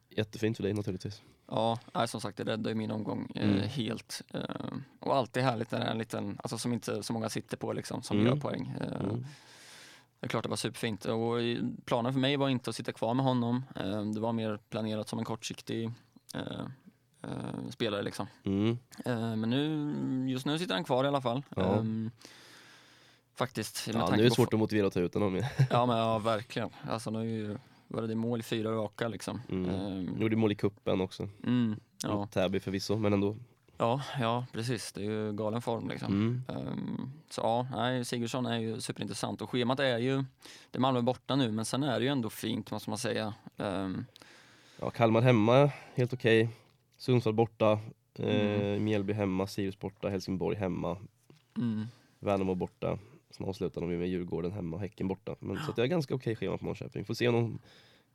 Speaker 1: jättefint för dig naturligtvis.
Speaker 2: Ja, nej, som sagt det räddade ju min omgång eh,
Speaker 1: Mm.
Speaker 2: helt. Eh, och alltid härligt när det är en liten, alltså som inte så många sitter på liksom, som
Speaker 1: Mm.
Speaker 2: gör poäng. Eh,
Speaker 1: Mm.
Speaker 2: Det är klart det var superfint. Och planen för mig var inte att sitta kvar med honom. Eh, det var mer planerat som en kortsiktig eh, eh, spelare liksom.
Speaker 1: Mm.
Speaker 2: Eh, men nu, just nu sitter han kvar i alla fall.
Speaker 1: Ja.
Speaker 2: Faktiskt.
Speaker 1: Ja, nu är det
Speaker 2: på-
Speaker 1: svårt att motivera att ta ut honom. (laughs)
Speaker 2: Ja men ja, verkligen. Alltså nu är ju, var det mål i fyra raka liksom.
Speaker 1: Mm.
Speaker 2: Ehm,
Speaker 1: Gjorde mål i kuppen också.
Speaker 2: mm, ja.
Speaker 1: Mot Täby förvisso, men ändå.
Speaker 2: Ja, ja, precis. Det är ju galen form liksom.
Speaker 1: Mm.
Speaker 2: Ehm, så ja, nej, Sigurdsson är ju superintressant och schemat är ju, det är Malmö borta nu men sen är det ju ändå fint måste man säga. Ehm,
Speaker 1: Ja, Kalmar hemma, helt okej. Sundsvall borta. Eh,
Speaker 2: Mm.
Speaker 1: Mjällby hemma, Sirius borta, Helsingborg hemma.
Speaker 2: mm,
Speaker 1: Värnamo borta. Sen avslutar de ju med Djurgården hemma och Häcken borta. Men, så att det är ganska okej schema på Norrköping. Får se om de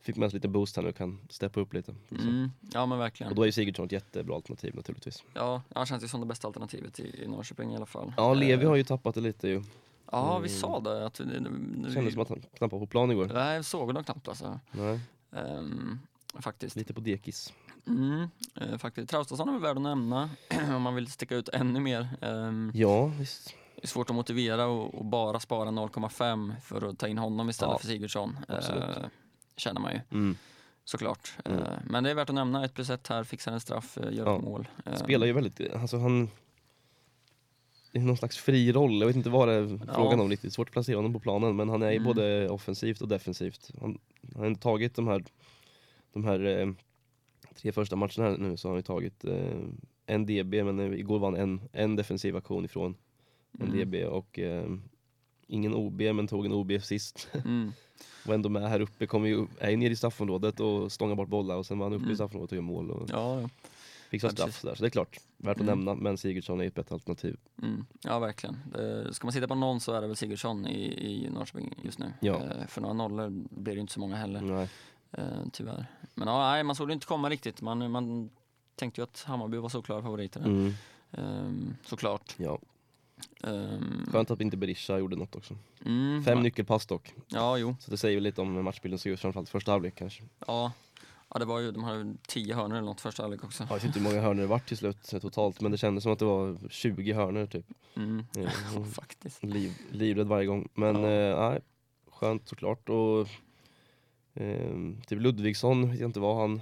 Speaker 1: fick med sig lite boost här nu och kan steppa upp lite. Vi
Speaker 2: mm, ja men verkligen.
Speaker 1: Och då är ju Sigurdsson ett jättebra alternativ naturligtvis.
Speaker 2: Ja, han känns ju som det bästa alternativet i, i Norrköping i alla fall.
Speaker 1: Ja, Levi
Speaker 2: Ehm,
Speaker 1: har ju tappat det lite ju.
Speaker 2: Ja, vi
Speaker 1: Mm.
Speaker 2: sa det. Att, det, det,
Speaker 1: Det kändes som att han knappt var på plan igår.
Speaker 2: Nej, jag såg det knappt alltså.
Speaker 1: Nej,
Speaker 2: Ehm, faktiskt.
Speaker 1: lite på dekis.
Speaker 2: Mm, eh, faktiskt. Traustason är väl värd att nämna (clears throat) om man vill sticka ut ännu mer. Ehm,
Speaker 1: Ja, visst.
Speaker 2: Det är svårt att motivera och, och bara spara 0,5 för att ta in honom istället
Speaker 1: Ja,
Speaker 2: för Sigurdsson. Eh, känner man ju
Speaker 1: Mm.
Speaker 2: såklart.
Speaker 1: Mm.
Speaker 2: Eh, men det är värt att nämna, 1 plus 1 här, fixar en straff, eh, gör
Speaker 1: Ja.
Speaker 2: ett mål. Eh,
Speaker 1: Spelar ju väldigt, alltså han... Det är någon slags fri roll, jag vet inte vad det är frågan om riktigt. Svårt att placera honom på planen, men han är ju
Speaker 2: Mm.
Speaker 1: både offensivt och defensivt. Han, han har tagit de här, de här eh, tre första matcherna här nu så har han ju tagit eh, en DB, men igår vann en, en defensiv aktion ifrån en
Speaker 2: Mm.
Speaker 1: DB och eh, ingen OB, men tog en OB sist.
Speaker 2: Mm. (laughs)
Speaker 1: och ändå med här uppe, kommer ju, är ju nere i straffområdet och stångar bort bollar och sen var han uppe
Speaker 2: Mm.
Speaker 1: i straffområdet och gör mål och
Speaker 2: Ja, ja.
Speaker 1: fixar
Speaker 2: Ja,
Speaker 1: straff där. Så det är klart, värt att
Speaker 2: Mm.
Speaker 1: nämna, men Sigurdsson är ett bättre alternativ.
Speaker 2: Mm. ja, verkligen. Det, ska man sitta på någon så är det väl Sigurdsson i, i Norrköping just nu.
Speaker 1: Ja.
Speaker 2: Eh, för några nollor blir det inte så många heller,
Speaker 1: Nej.
Speaker 2: eh, tyvärr. Men ja, nej, man såg det inte komma riktigt. Man, man tänkte ju att Hammarby var så klara favoriter.
Speaker 1: Mm.
Speaker 2: Ehm, såklart.
Speaker 1: Ja.
Speaker 2: Ehm,
Speaker 1: Skönt att inte Berisha gjorde något också.
Speaker 2: mm,
Speaker 1: Fem
Speaker 2: ja.
Speaker 1: nyckelpass dock.
Speaker 2: Ja, jo.
Speaker 1: Så det säger väl lite om matchbilden såg ut, framförallt första halvlek kanske.
Speaker 2: Ja. ja, det var ju, de hade tio hörnor eller något första halvlek också.
Speaker 1: Jag vet inte hur många hörnor det vart till slut eh, totalt, men det kändes som att det var 20 hörnor typ.
Speaker 2: Mm.
Speaker 1: Eh, (laughs)
Speaker 2: Faktiskt.
Speaker 1: Liv, livrädd varje gång. Men
Speaker 2: Ja.
Speaker 1: eh, skönt såklart. Och, eh, typ Ludvigsson, vet jag inte vad han,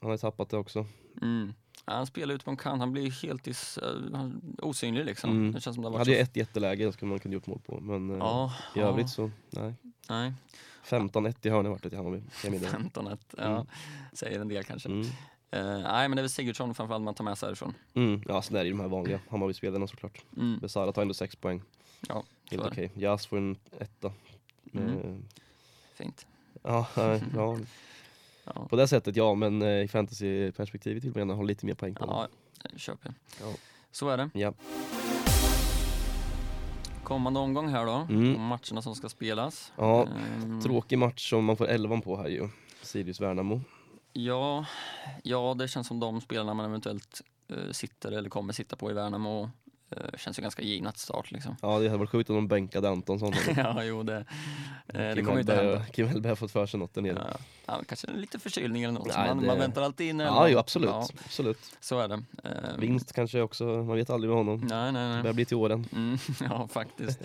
Speaker 1: han har tappat det också.
Speaker 2: Mm. Ja, han spelar ut på en kant, han blir helt is, uh, han- osynlig liksom.
Speaker 1: Mm.
Speaker 2: Det känns som det har
Speaker 1: Han
Speaker 2: varit
Speaker 1: hade ju
Speaker 2: så...
Speaker 1: ett jätteläge som man kunde gjort mål på, men eh,
Speaker 2: Ja,
Speaker 1: i
Speaker 2: ja,
Speaker 1: övrigt så nej.
Speaker 2: Nej,
Speaker 1: 15-1 i hörnor vart det till Hammarby. kan jag meddela.
Speaker 2: 15-1. Ja,
Speaker 1: Mm.
Speaker 2: säger en del kanske.
Speaker 1: Mm.
Speaker 2: Eh, nej, men det är väl Sigurdsson framförallt man tar med sig härifrån.
Speaker 1: Mm. Ja, sen är det ju de här vanliga Hammarbyspelarna såklart.
Speaker 2: Mm.
Speaker 1: Besara tar ändå 6 poäng.
Speaker 2: Ja,
Speaker 1: Helt okej. Jas får en etta.
Speaker 2: Mm.
Speaker 1: Eh,
Speaker 2: Fint.
Speaker 1: ja, nej, ja, (laughs)
Speaker 2: Ja,
Speaker 1: på det sättet ja, men eh, i fantasyperspektivet vill man gärna ha lite mer poäng på
Speaker 2: ja det köper jag.
Speaker 1: Ja.
Speaker 2: Så är det.
Speaker 1: Ja.
Speaker 2: Kommande omgång här då,
Speaker 1: Mm.
Speaker 2: matcherna som ska spelas.
Speaker 1: Ja,
Speaker 2: Ehm,
Speaker 1: Tråkig match som man får 11 på här ju. Sirius-Värnamo.
Speaker 2: Ja, ja, det känns som de spelarna man eventuellt eh, sitter eller kommer sitta på i Värnamo eh, känns ju ganska givna att start liksom.
Speaker 1: Ja, det hade varit sjukt om de bänkade Antonsson. (laughs)
Speaker 2: ja, jo det, eh, det kommer inte hända.
Speaker 1: Kim Hellberg har fått för sig något där nere.
Speaker 2: Ja, ja, kanske lite förkylning eller något.
Speaker 1: Nej,
Speaker 2: man,
Speaker 1: det-
Speaker 2: man väntar alltid in. eller
Speaker 1: Ja, jo, absolut.
Speaker 2: Ja,
Speaker 1: absolut.
Speaker 2: så är det. Ehm,
Speaker 1: Vinst kanske också, man vet aldrig med honom.
Speaker 2: Nej, nej,
Speaker 1: Det
Speaker 2: nej.
Speaker 1: börjar bli till åren.
Speaker 2: Mm, (laughs) ja, faktiskt.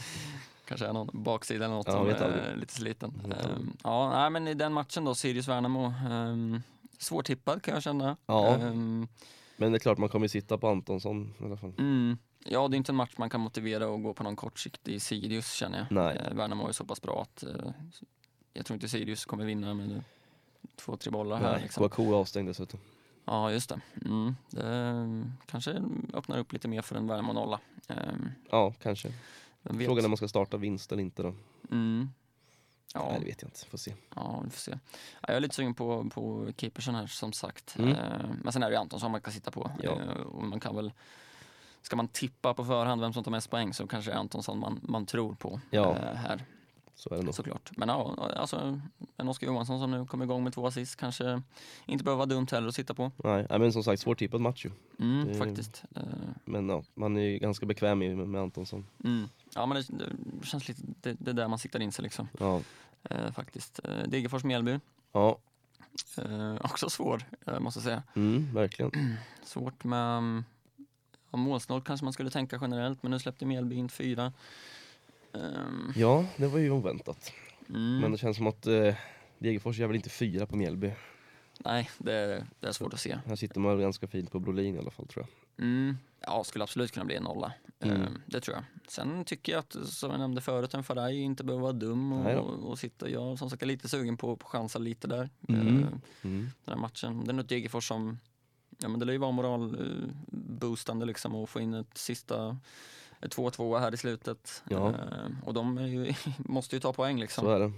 Speaker 2: Kanske är någon baksida eller något
Speaker 1: Ja,
Speaker 2: som
Speaker 1: vet
Speaker 2: är lite sliten. Ehm, ja, nej, men i den matchen då, Sirius-Värnamo. Um, svårtippad kan jag känna.
Speaker 1: Ja.
Speaker 2: Ehm,
Speaker 1: Men det är klart man kommer ju sitta på Antonsson i alla fall.
Speaker 2: mm, ja, det är inte en match man kan motivera att gå på någon kortsiktig Sirius känner jag.
Speaker 1: Nej.
Speaker 2: Eh, Värnamo är så pass bra att eh, jag tror inte Sirius kommer vinna med två, tre bollar här.
Speaker 1: Nej,
Speaker 2: Liksom.
Speaker 1: Kouakou är avstängd dessutom.
Speaker 2: Ja, just det. Mm. det kanske öppnar upp lite mer för en Värnamo nolla. Ehm,
Speaker 1: Ja, kanske. Frågan är om man ska starta vinst eller inte då.
Speaker 2: Mm. Ja,
Speaker 1: Nej, det vet jag inte. Får se.
Speaker 2: ja, vi får se. Ja, jag är lite sugen på, på keepersen här som sagt.
Speaker 1: Mm.
Speaker 2: Eh, men sen är det ju Antonsson man kan sitta på.
Speaker 1: Ja.
Speaker 2: Eh, och man kan väl, ska man tippa på förhand vem som tar mest poäng så kanske det är Antonsson man, man tror på
Speaker 1: Ja.
Speaker 2: eh, här
Speaker 1: Så är det nog.
Speaker 2: såklart. Men ja, alltså en Oskar Johansson som nu kommer igång med två assist kanske inte behöver vara dumt heller att sitta på.
Speaker 1: Nej, men som sagt svårtippad match ju.
Speaker 2: Mm,
Speaker 1: Det-
Speaker 2: Faktiskt. Eh,
Speaker 1: Men ja, man är ju ganska bekväm med, med Antonsson.
Speaker 2: Mm. Ja men det, det känns lite, det, det är där man siktar in sig liksom.
Speaker 1: Ja,
Speaker 2: Eh, faktiskt. Eh, Degerfors-Mjällby,
Speaker 1: ja
Speaker 2: eh, också svår måste jag säga.
Speaker 1: mm, verkligen. (clears throat)
Speaker 2: Svårt med um, ja, målsnålt kanske man skulle tänka generellt men nu släppte Mjällby in fyra. Ehm,
Speaker 1: Ja, det var ju oväntat.
Speaker 2: mm,
Speaker 1: Men det känns som att eh, Degerfors gör väl inte fyra på Mjällby.
Speaker 2: Nej, det, är- det är svårt att se.
Speaker 1: Här sitter man ganska fint på Brolin i alla fall tror jag.
Speaker 2: Mm, ja, skulle absolut kunna bli en nolla.
Speaker 1: Mm.
Speaker 2: Ehm, det tror jag. Sen tycker jag att, som jag nämnde förut, en Faraj inte behöver vara dum och, och sitta. Jag som sagt är lite sugen på att chansa lite där.
Speaker 1: Mm.
Speaker 2: Ehm,
Speaker 1: Mm.
Speaker 2: den här matchen. Det är något Degerfors som, ja men det lär ju vara moralboostande liksom och få in ett sista ett 2-2 här i slutet.
Speaker 1: Ja.
Speaker 2: Ehm, och de ju, (laughs) måste ju ta poäng liksom.
Speaker 1: Så är det.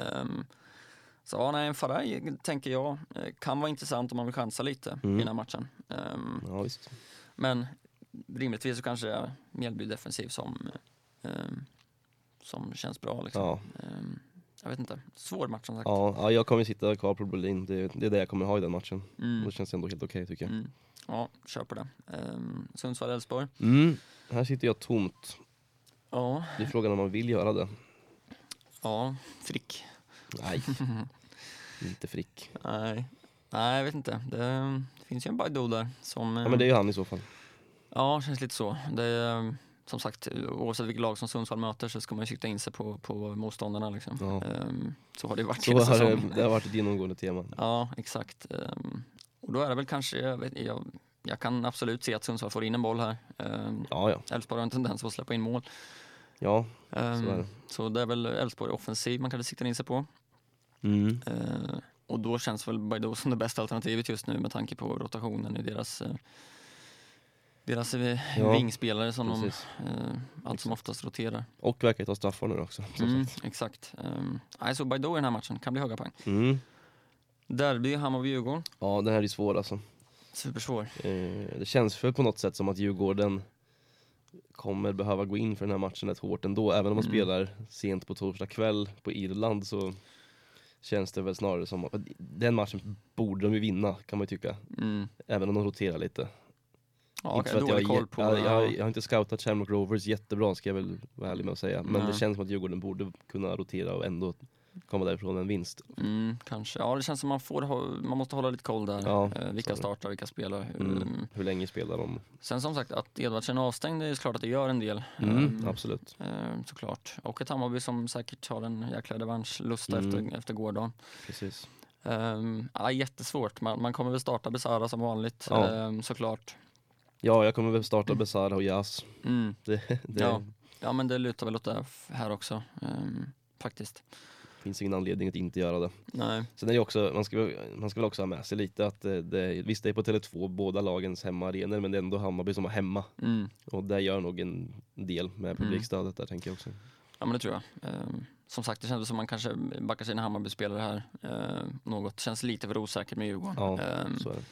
Speaker 2: Ehm, så ja, nej, en Faraj tänker jag eh, kan vara intressant om man vill chansa lite
Speaker 1: Mm.
Speaker 2: i den här matchen. Ehm,
Speaker 1: Ja, visst.
Speaker 2: men rimligtvis så kanske är Mjällby defensiv som, ehm, som känns bra. Liksom.
Speaker 1: Ja.
Speaker 2: Ehm, jag vet inte, svår match som sagt.
Speaker 1: Ja, ja, jag kommer sitta kvar på Brolin. Det, det är det jag kommer ha i den matchen.
Speaker 2: Mm.
Speaker 1: Det känns ändå helt okej tycker jag.
Speaker 2: Mm. Ja, kör på det. Um, Sundsvall-Elfsborg.
Speaker 1: Mm. Här sitter jag tomt.
Speaker 2: Ja,
Speaker 1: Det är frågan om man vill göra det.
Speaker 2: ja, Frick.
Speaker 1: Nej, (laughs) inte Frick.
Speaker 2: Nej, nej jag vet inte. Det, det finns ju en Baidu där som...
Speaker 1: Ja men det är ju han i så fall.
Speaker 2: Ja, känns lite så. Det är, som sagt, oavsett vilket lag som Sundsvall möter så ska man ju sikta in sig på, på motståndarna. Liksom.
Speaker 1: Ja.
Speaker 2: Ehm, så har det varit
Speaker 1: Så har det, det har varit ett genomgående tema.
Speaker 2: Ja, exakt. Ehm, och då är det väl kanske, jag, vet, jag, jag kan absolut se att Sundsvall får in en boll här. Ehm,
Speaker 1: Ja, ja.
Speaker 2: Elfsborg har en tendens att släppa in mål.
Speaker 1: Ja, så är det.
Speaker 2: så det är väl Elfsborg offensiv man kanske siktar in sig på.
Speaker 1: Mm.
Speaker 2: Eh, och då känns väl Baidoo som det bästa alternativet just nu med tanke på rotationen i deras eh, deras
Speaker 1: Ja,
Speaker 2: vingspelare som
Speaker 1: Precis.
Speaker 2: de eh, allt som oftast roterar.
Speaker 1: Och verkar ta straffar nu också.
Speaker 2: Mm, exakt. Um, nej, så Baidoo i den här matchen kan bli höga poäng.
Speaker 1: Mm.
Speaker 2: Derby, Hammarby-Djurgården.
Speaker 1: Ja, den här är svår alltså.
Speaker 2: Supersvår.
Speaker 1: Eh, det känns för på något sätt som att Djurgården kommer behöva gå in för den här matchen rätt hårt ändå. Även om man
Speaker 2: Mm.
Speaker 1: spelar sent på torsdag kväll på Irland så känns det väl snarare som att den matchen borde de ju vinna kan man ju tycka.
Speaker 2: Mm.
Speaker 1: Även om de roterar lite.
Speaker 2: Ja,
Speaker 1: Inte
Speaker 2: okay,
Speaker 1: för att jag,
Speaker 2: koll på...
Speaker 1: jag, jag,
Speaker 2: ja.
Speaker 1: jag har inte scoutat Shamrock Rovers jättebra ska jag väl vara ärlig med att säga. Men
Speaker 2: Nej.
Speaker 1: det känns som att Djurgården borde kunna rotera och ändå komma därifrån en vinst.
Speaker 2: Mm, kanske. Ja, det känns som man, får, man måste hålla lite koll där.
Speaker 1: Ja,
Speaker 2: eh, vilka startar, vilka spelar.
Speaker 1: Mm.
Speaker 2: Mm.
Speaker 1: Hur länge spelar de?
Speaker 2: Sen som sagt, att Edvardsen är avstängd, är klart att det gör en del.
Speaker 1: Mm,
Speaker 2: Ehm,
Speaker 1: absolut.
Speaker 2: Eh, såklart. Och ett Hammarby som säkert har en jäkla revanschlusta
Speaker 1: Mm.
Speaker 2: efter, efter gårdagen.
Speaker 1: Precis.
Speaker 2: Um, ja, jättesvårt. Man, man kommer väl starta Besara som vanligt,
Speaker 1: Ja.
Speaker 2: ehm, såklart.
Speaker 1: Ja, jag kommer väl starta Besara och Jas.
Speaker 2: Mm.
Speaker 1: Det, det
Speaker 2: Ja. ja, men det lutar väl åt det här också, ehm, faktiskt.
Speaker 1: finns ingen anledning att inte göra det.
Speaker 2: Nej.
Speaker 1: Sen är det också, man ska, man ska väl också ha med sig lite att det, det, visst det är på Tele2 båda lagens hemmaarenor men det är ändå Hammarby som har hemma.
Speaker 2: Mm.
Speaker 1: Och det gör nog en del med publikstödet där tänker jag också.
Speaker 2: Ja, men det tror jag. Ehm, som sagt, det känns som man kanske backar sina Hammarby-spelare här ehm, något. Känns lite för osäkert med Djurgården.
Speaker 1: Ja,
Speaker 2: Ehm,
Speaker 1: Så är det.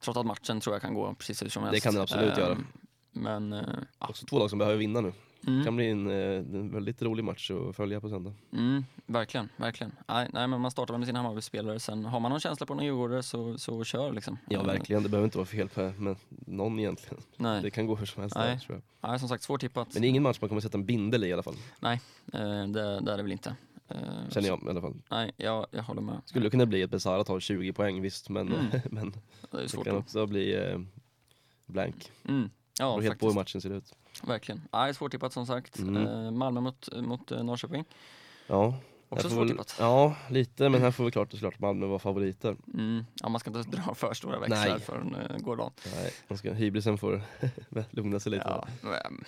Speaker 2: Trots att matchen tror jag kan gå precis hur som helst.
Speaker 1: Det kan det absolut
Speaker 2: Ehm,
Speaker 1: göra.
Speaker 2: Men, eh.
Speaker 1: Också två lag som behöver vinna nu. Det
Speaker 2: Mm.
Speaker 1: kan bli en, eh, en väldigt rolig match att följa på söndag.
Speaker 2: Mm, verkligen, verkligen. Nej, nej, men man startar väl med sina Hammarby-spelare. Sen har man någon känsla på någon djurgårdare så, så kör liksom.
Speaker 1: Ja
Speaker 2: Eh,
Speaker 1: verkligen, det behöver inte vara fel på med någon egentligen.
Speaker 2: Nej,
Speaker 1: Det kan gå hur som helst
Speaker 2: Nej.
Speaker 1: där, tror jag.
Speaker 2: nej, som sagt svårtippat.
Speaker 1: Men det är ingen match man kommer sätta en bindel i i alla fall.
Speaker 2: Eh, det, det är det väl inte. Eh,
Speaker 1: Känner jag i alla fall.
Speaker 2: Nej, jag, jag håller med.
Speaker 1: Skulle kunna bli att Besara tar 20 poäng visst men,
Speaker 2: Mm. (laughs)
Speaker 1: men
Speaker 2: Det
Speaker 1: det kan också bli eh, blank.
Speaker 2: Mm. Ja,
Speaker 1: helt på hur matchen ser ut.
Speaker 2: Verkligen. Nej, svårtippat som sagt.
Speaker 1: Mm.
Speaker 2: Eh, Malmö mot, mot eh, Norrköping.
Speaker 1: Ja,
Speaker 2: Också svårtippat.
Speaker 1: Ja, lite, men här får vi klart och klart Malmö vara favoriter.
Speaker 2: Mm. Ja, man ska inte dra för stora växlar
Speaker 1: Nej.
Speaker 2: förrän uh, går dagen.
Speaker 1: Nej, man ska, hybrisen får (laughs) lugna sig lite.
Speaker 2: Ja,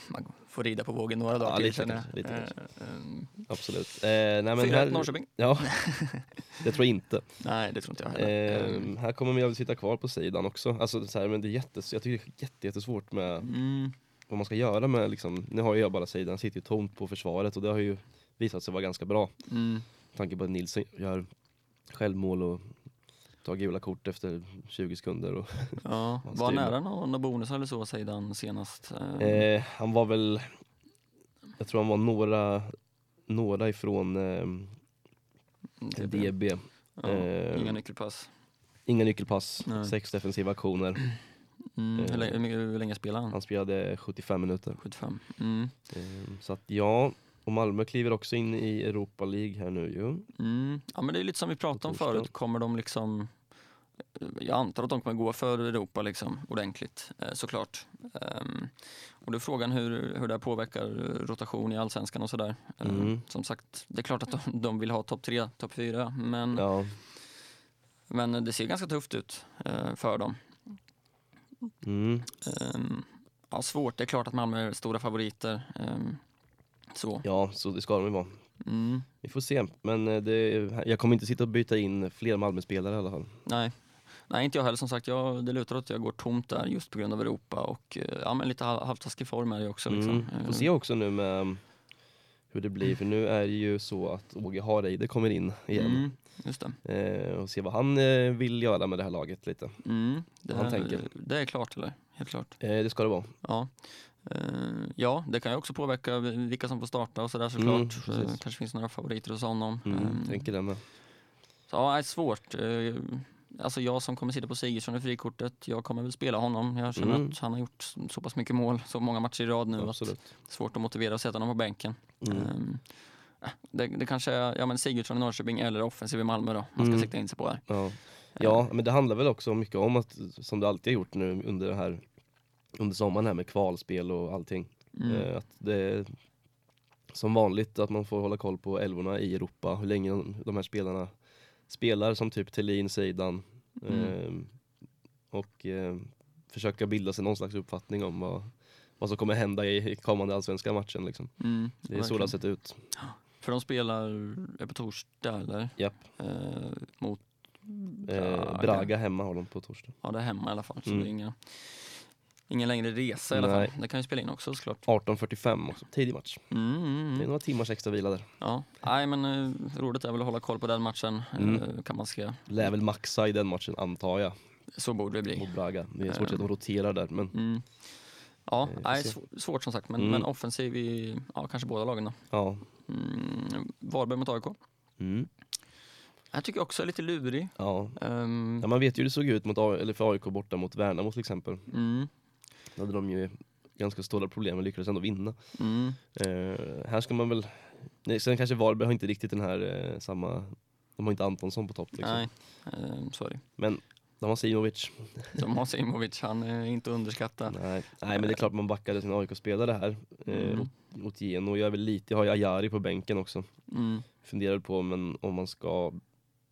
Speaker 2: man får rida på vågen några dagar
Speaker 1: Ja,
Speaker 2: till
Speaker 1: lite
Speaker 2: känner jag.
Speaker 1: lite.
Speaker 2: Eh, ehm,
Speaker 1: Absolut. Eh, nej, men
Speaker 2: 4-1
Speaker 1: här,
Speaker 2: Norrköping?
Speaker 1: Ja, (laughs) det tror jag inte.
Speaker 2: Nej, det tror inte jag heller.
Speaker 1: Eh, här kommer jag att sitta kvar på sidan också. Alltså, så här, men det är jättes, jag tycker det är jätte, jättesvårt med
Speaker 2: mm,
Speaker 1: vad man ska göra med liksom, nu har jag bara sidan, sitter ju tomt på försvaret och det har ju visat sig vara ganska bra.
Speaker 2: mm,
Speaker 1: Med tanke på att Nilsson gör självmål och tar gula kort efter 20 sekunder. Och, (laughs)
Speaker 2: ja, (laughs)
Speaker 1: Han
Speaker 2: var
Speaker 1: styr
Speaker 2: nära några bonusar eller så säger han senast. Ehm,
Speaker 1: eh, han var väl, jag tror han var några, några ifrån eh,
Speaker 2: DB.
Speaker 1: DB.
Speaker 2: Ja,
Speaker 1: eh,
Speaker 2: inga nyckelpass.
Speaker 1: Inga nyckelpass,
Speaker 2: Nej.
Speaker 1: sex defensiva aktioner. (clears throat)
Speaker 2: Mm,
Speaker 1: eh,
Speaker 2: hur, länge, hur länge spelar han?
Speaker 1: Han spelade 75 minuter.
Speaker 2: 75. Mm.
Speaker 1: Eh, Så att ja, och Malmö kliver också in i Europa League här nu ju.
Speaker 2: Mm. Ja men det är lite som vi pratade om förut, kommer de liksom jag antar att de kommer gå för Europa liksom, ordentligt, eh, såklart. Ehm, och då är frågan hur, hur det påverkar rotation i allsvenskan och sådär. Ehm,
Speaker 1: Mm.
Speaker 2: Som sagt, det är klart att de, de vill ha topp tre, topp fyra, men,
Speaker 1: Ja.
Speaker 2: men det ser ganska tufft ut eh, för dem.
Speaker 1: Mm.
Speaker 2: Ehm, ja, svårt, det är klart att Malmö är stora favoriter. Så.
Speaker 1: ja, så det ska de ju vara.
Speaker 2: Mm.
Speaker 1: Vi får se, men eh, det, jag kommer inte sitta och byta in fler Malmö-spelare i alla fall.
Speaker 2: Nej. Nej, inte jag heller. Som sagt, jag, det lutar åt att jag går tomt där just på grund av Europa och eh, ja, men lite halv- halvtaskig form är det också. Liksom.
Speaker 1: Mm. Får se också nu med um, hur det blir, för nu är det ju så att Åge Hareide kommer in igen.
Speaker 2: Mm, just det.
Speaker 1: Eh, och se vad han eh, vill göra med det här laget lite.
Speaker 2: Mm, det,
Speaker 1: han
Speaker 2: är,
Speaker 1: tänker.
Speaker 2: det är klart, eller? Helt klart.
Speaker 1: Eh, det ska det vara.
Speaker 2: Ja. Eh, ja, det kan ju också påverka vilka som får starta och sådär såklart.
Speaker 1: Mm, precis.
Speaker 2: kanske finns några favoriter hos honom.
Speaker 1: Mm,
Speaker 2: Eh,
Speaker 1: Tänker det med.
Speaker 2: så, ja, det är svårt. Alltså jag som kommer sitta på Sigurdsson i frikortet, jag kommer väl spela honom. Jag känner
Speaker 1: Mm.
Speaker 2: att han har gjort så pass mycket mål, så många matcher i rad nu att
Speaker 1: Absolut.
Speaker 2: det är svårt att motivera att sätta honom på bänken.
Speaker 1: Mm.
Speaker 2: Det, det kanske är ja, men Sigurdsson i Norrköping eller offensiv i Malmö då, man ska
Speaker 1: Mm.
Speaker 2: sikta in sig på här.
Speaker 1: Ja. ja, men det handlar väl också mycket om att, som det alltid har gjort nu under det här under sommaren här med kvalspel och allting.
Speaker 2: Mm.
Speaker 1: Eh, att det är som vanligt att man får hålla koll på älvorna i Europa, hur länge de, här spelarna spelar som typ Thelin, Seidan.
Speaker 2: Mm.
Speaker 1: Eh, och eh, försöka bilda sig någon slags uppfattning om vad, vad som kommer hända i, kommande allsvenska matchen. Liksom.
Speaker 2: Mm,
Speaker 1: Det är så det har sett ut.
Speaker 2: För de spelar är på torsdag eller?
Speaker 1: Japp.
Speaker 2: Eh, mot
Speaker 1: Eh, Braga hemma har de på torsdag.
Speaker 2: Ja det är hemma i alla fall, så
Speaker 1: Mm.
Speaker 2: det är inga, ingen längre resa i alla
Speaker 1: Nej.
Speaker 2: fall. Det kan ju spela in också såklart.
Speaker 1: 18.45 också, tidig match.
Speaker 2: Mm, mm,
Speaker 1: Det är några timmars extra vila där.
Speaker 2: Ja, nej men uh, roligt är väl att hålla koll på den matchen.
Speaker 1: Mm.
Speaker 2: Eh, kan man se.
Speaker 1: Lär väl maxa i den matchen antar jag,
Speaker 2: Så borde det bli.
Speaker 1: mot Braga. Det är svårt att de roterar där men
Speaker 2: Mm. Ja,
Speaker 1: Eh,
Speaker 2: nej, sv- svårt som sagt, men,
Speaker 1: Mm.
Speaker 2: men offensiv i ja, kanske båda lagen då.
Speaker 1: ja.
Speaker 2: Mm. Varberg mot AIK.
Speaker 1: Mm.
Speaker 2: Jag tycker också är lite lurig.
Speaker 1: Ja.
Speaker 2: Ehm,
Speaker 1: ja, man vet ju hur det såg ut mot, A- eller för AIK borta mot Värnamo till exempel.
Speaker 2: mm,
Speaker 1: hade de ju ganska stora problem men lyckades ändå vinna.
Speaker 2: mm,
Speaker 1: Eh, här ska man väl, nej, sen kanske Varberg har inte riktigt den här eh, samma, de har inte Antonsson på topp liksom.
Speaker 2: Nej, ehm, sorry.
Speaker 1: Men de har Simovic.
Speaker 2: De har Simovic, han är inte underskattad.
Speaker 1: Nej. nej men det är klart man backade sin AIK-spelare här. Eh,
Speaker 2: Mm.
Speaker 1: mot, mot Geno. Jag är väl lite, jag har ju Ajari på bänken också.
Speaker 2: Mm,
Speaker 1: Funderar på men om man ska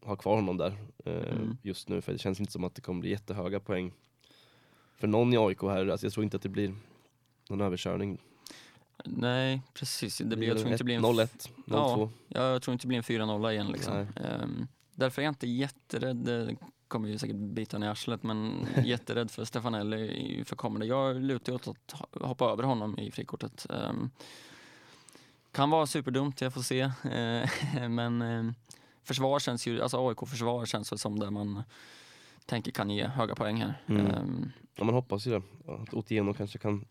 Speaker 1: ha kvar honom där eh,
Speaker 2: Mm.
Speaker 1: just nu för det känns inte som att det kommer bli jättehöga poäng för någon i AIK här. Alltså jag tror inte att det blir någon överkörning.
Speaker 2: nej, precis. Det blir, jag tror inte det blir en
Speaker 1: 0-1, 0-2.
Speaker 2: Ja, jag tror inte det blir en 4-0 igen liksom. Ehm, därför är jag inte jätterädd, det kommer ju säkert bita en i arslet, men (laughs) jätterädd för Stefanelli i- för kommande. Jag lutar åt att hoppa över honom i frikortet. Ehm, kan vara superdumt, jag får se. (laughs) Eh, men ehm, försvar känns ju, alltså AIK-försvar känns väl som där man tänker kan ge höga poäng här.
Speaker 1: Mm.
Speaker 2: Ehm,
Speaker 1: Ja man hoppas ju det. Att Otieno kanske kan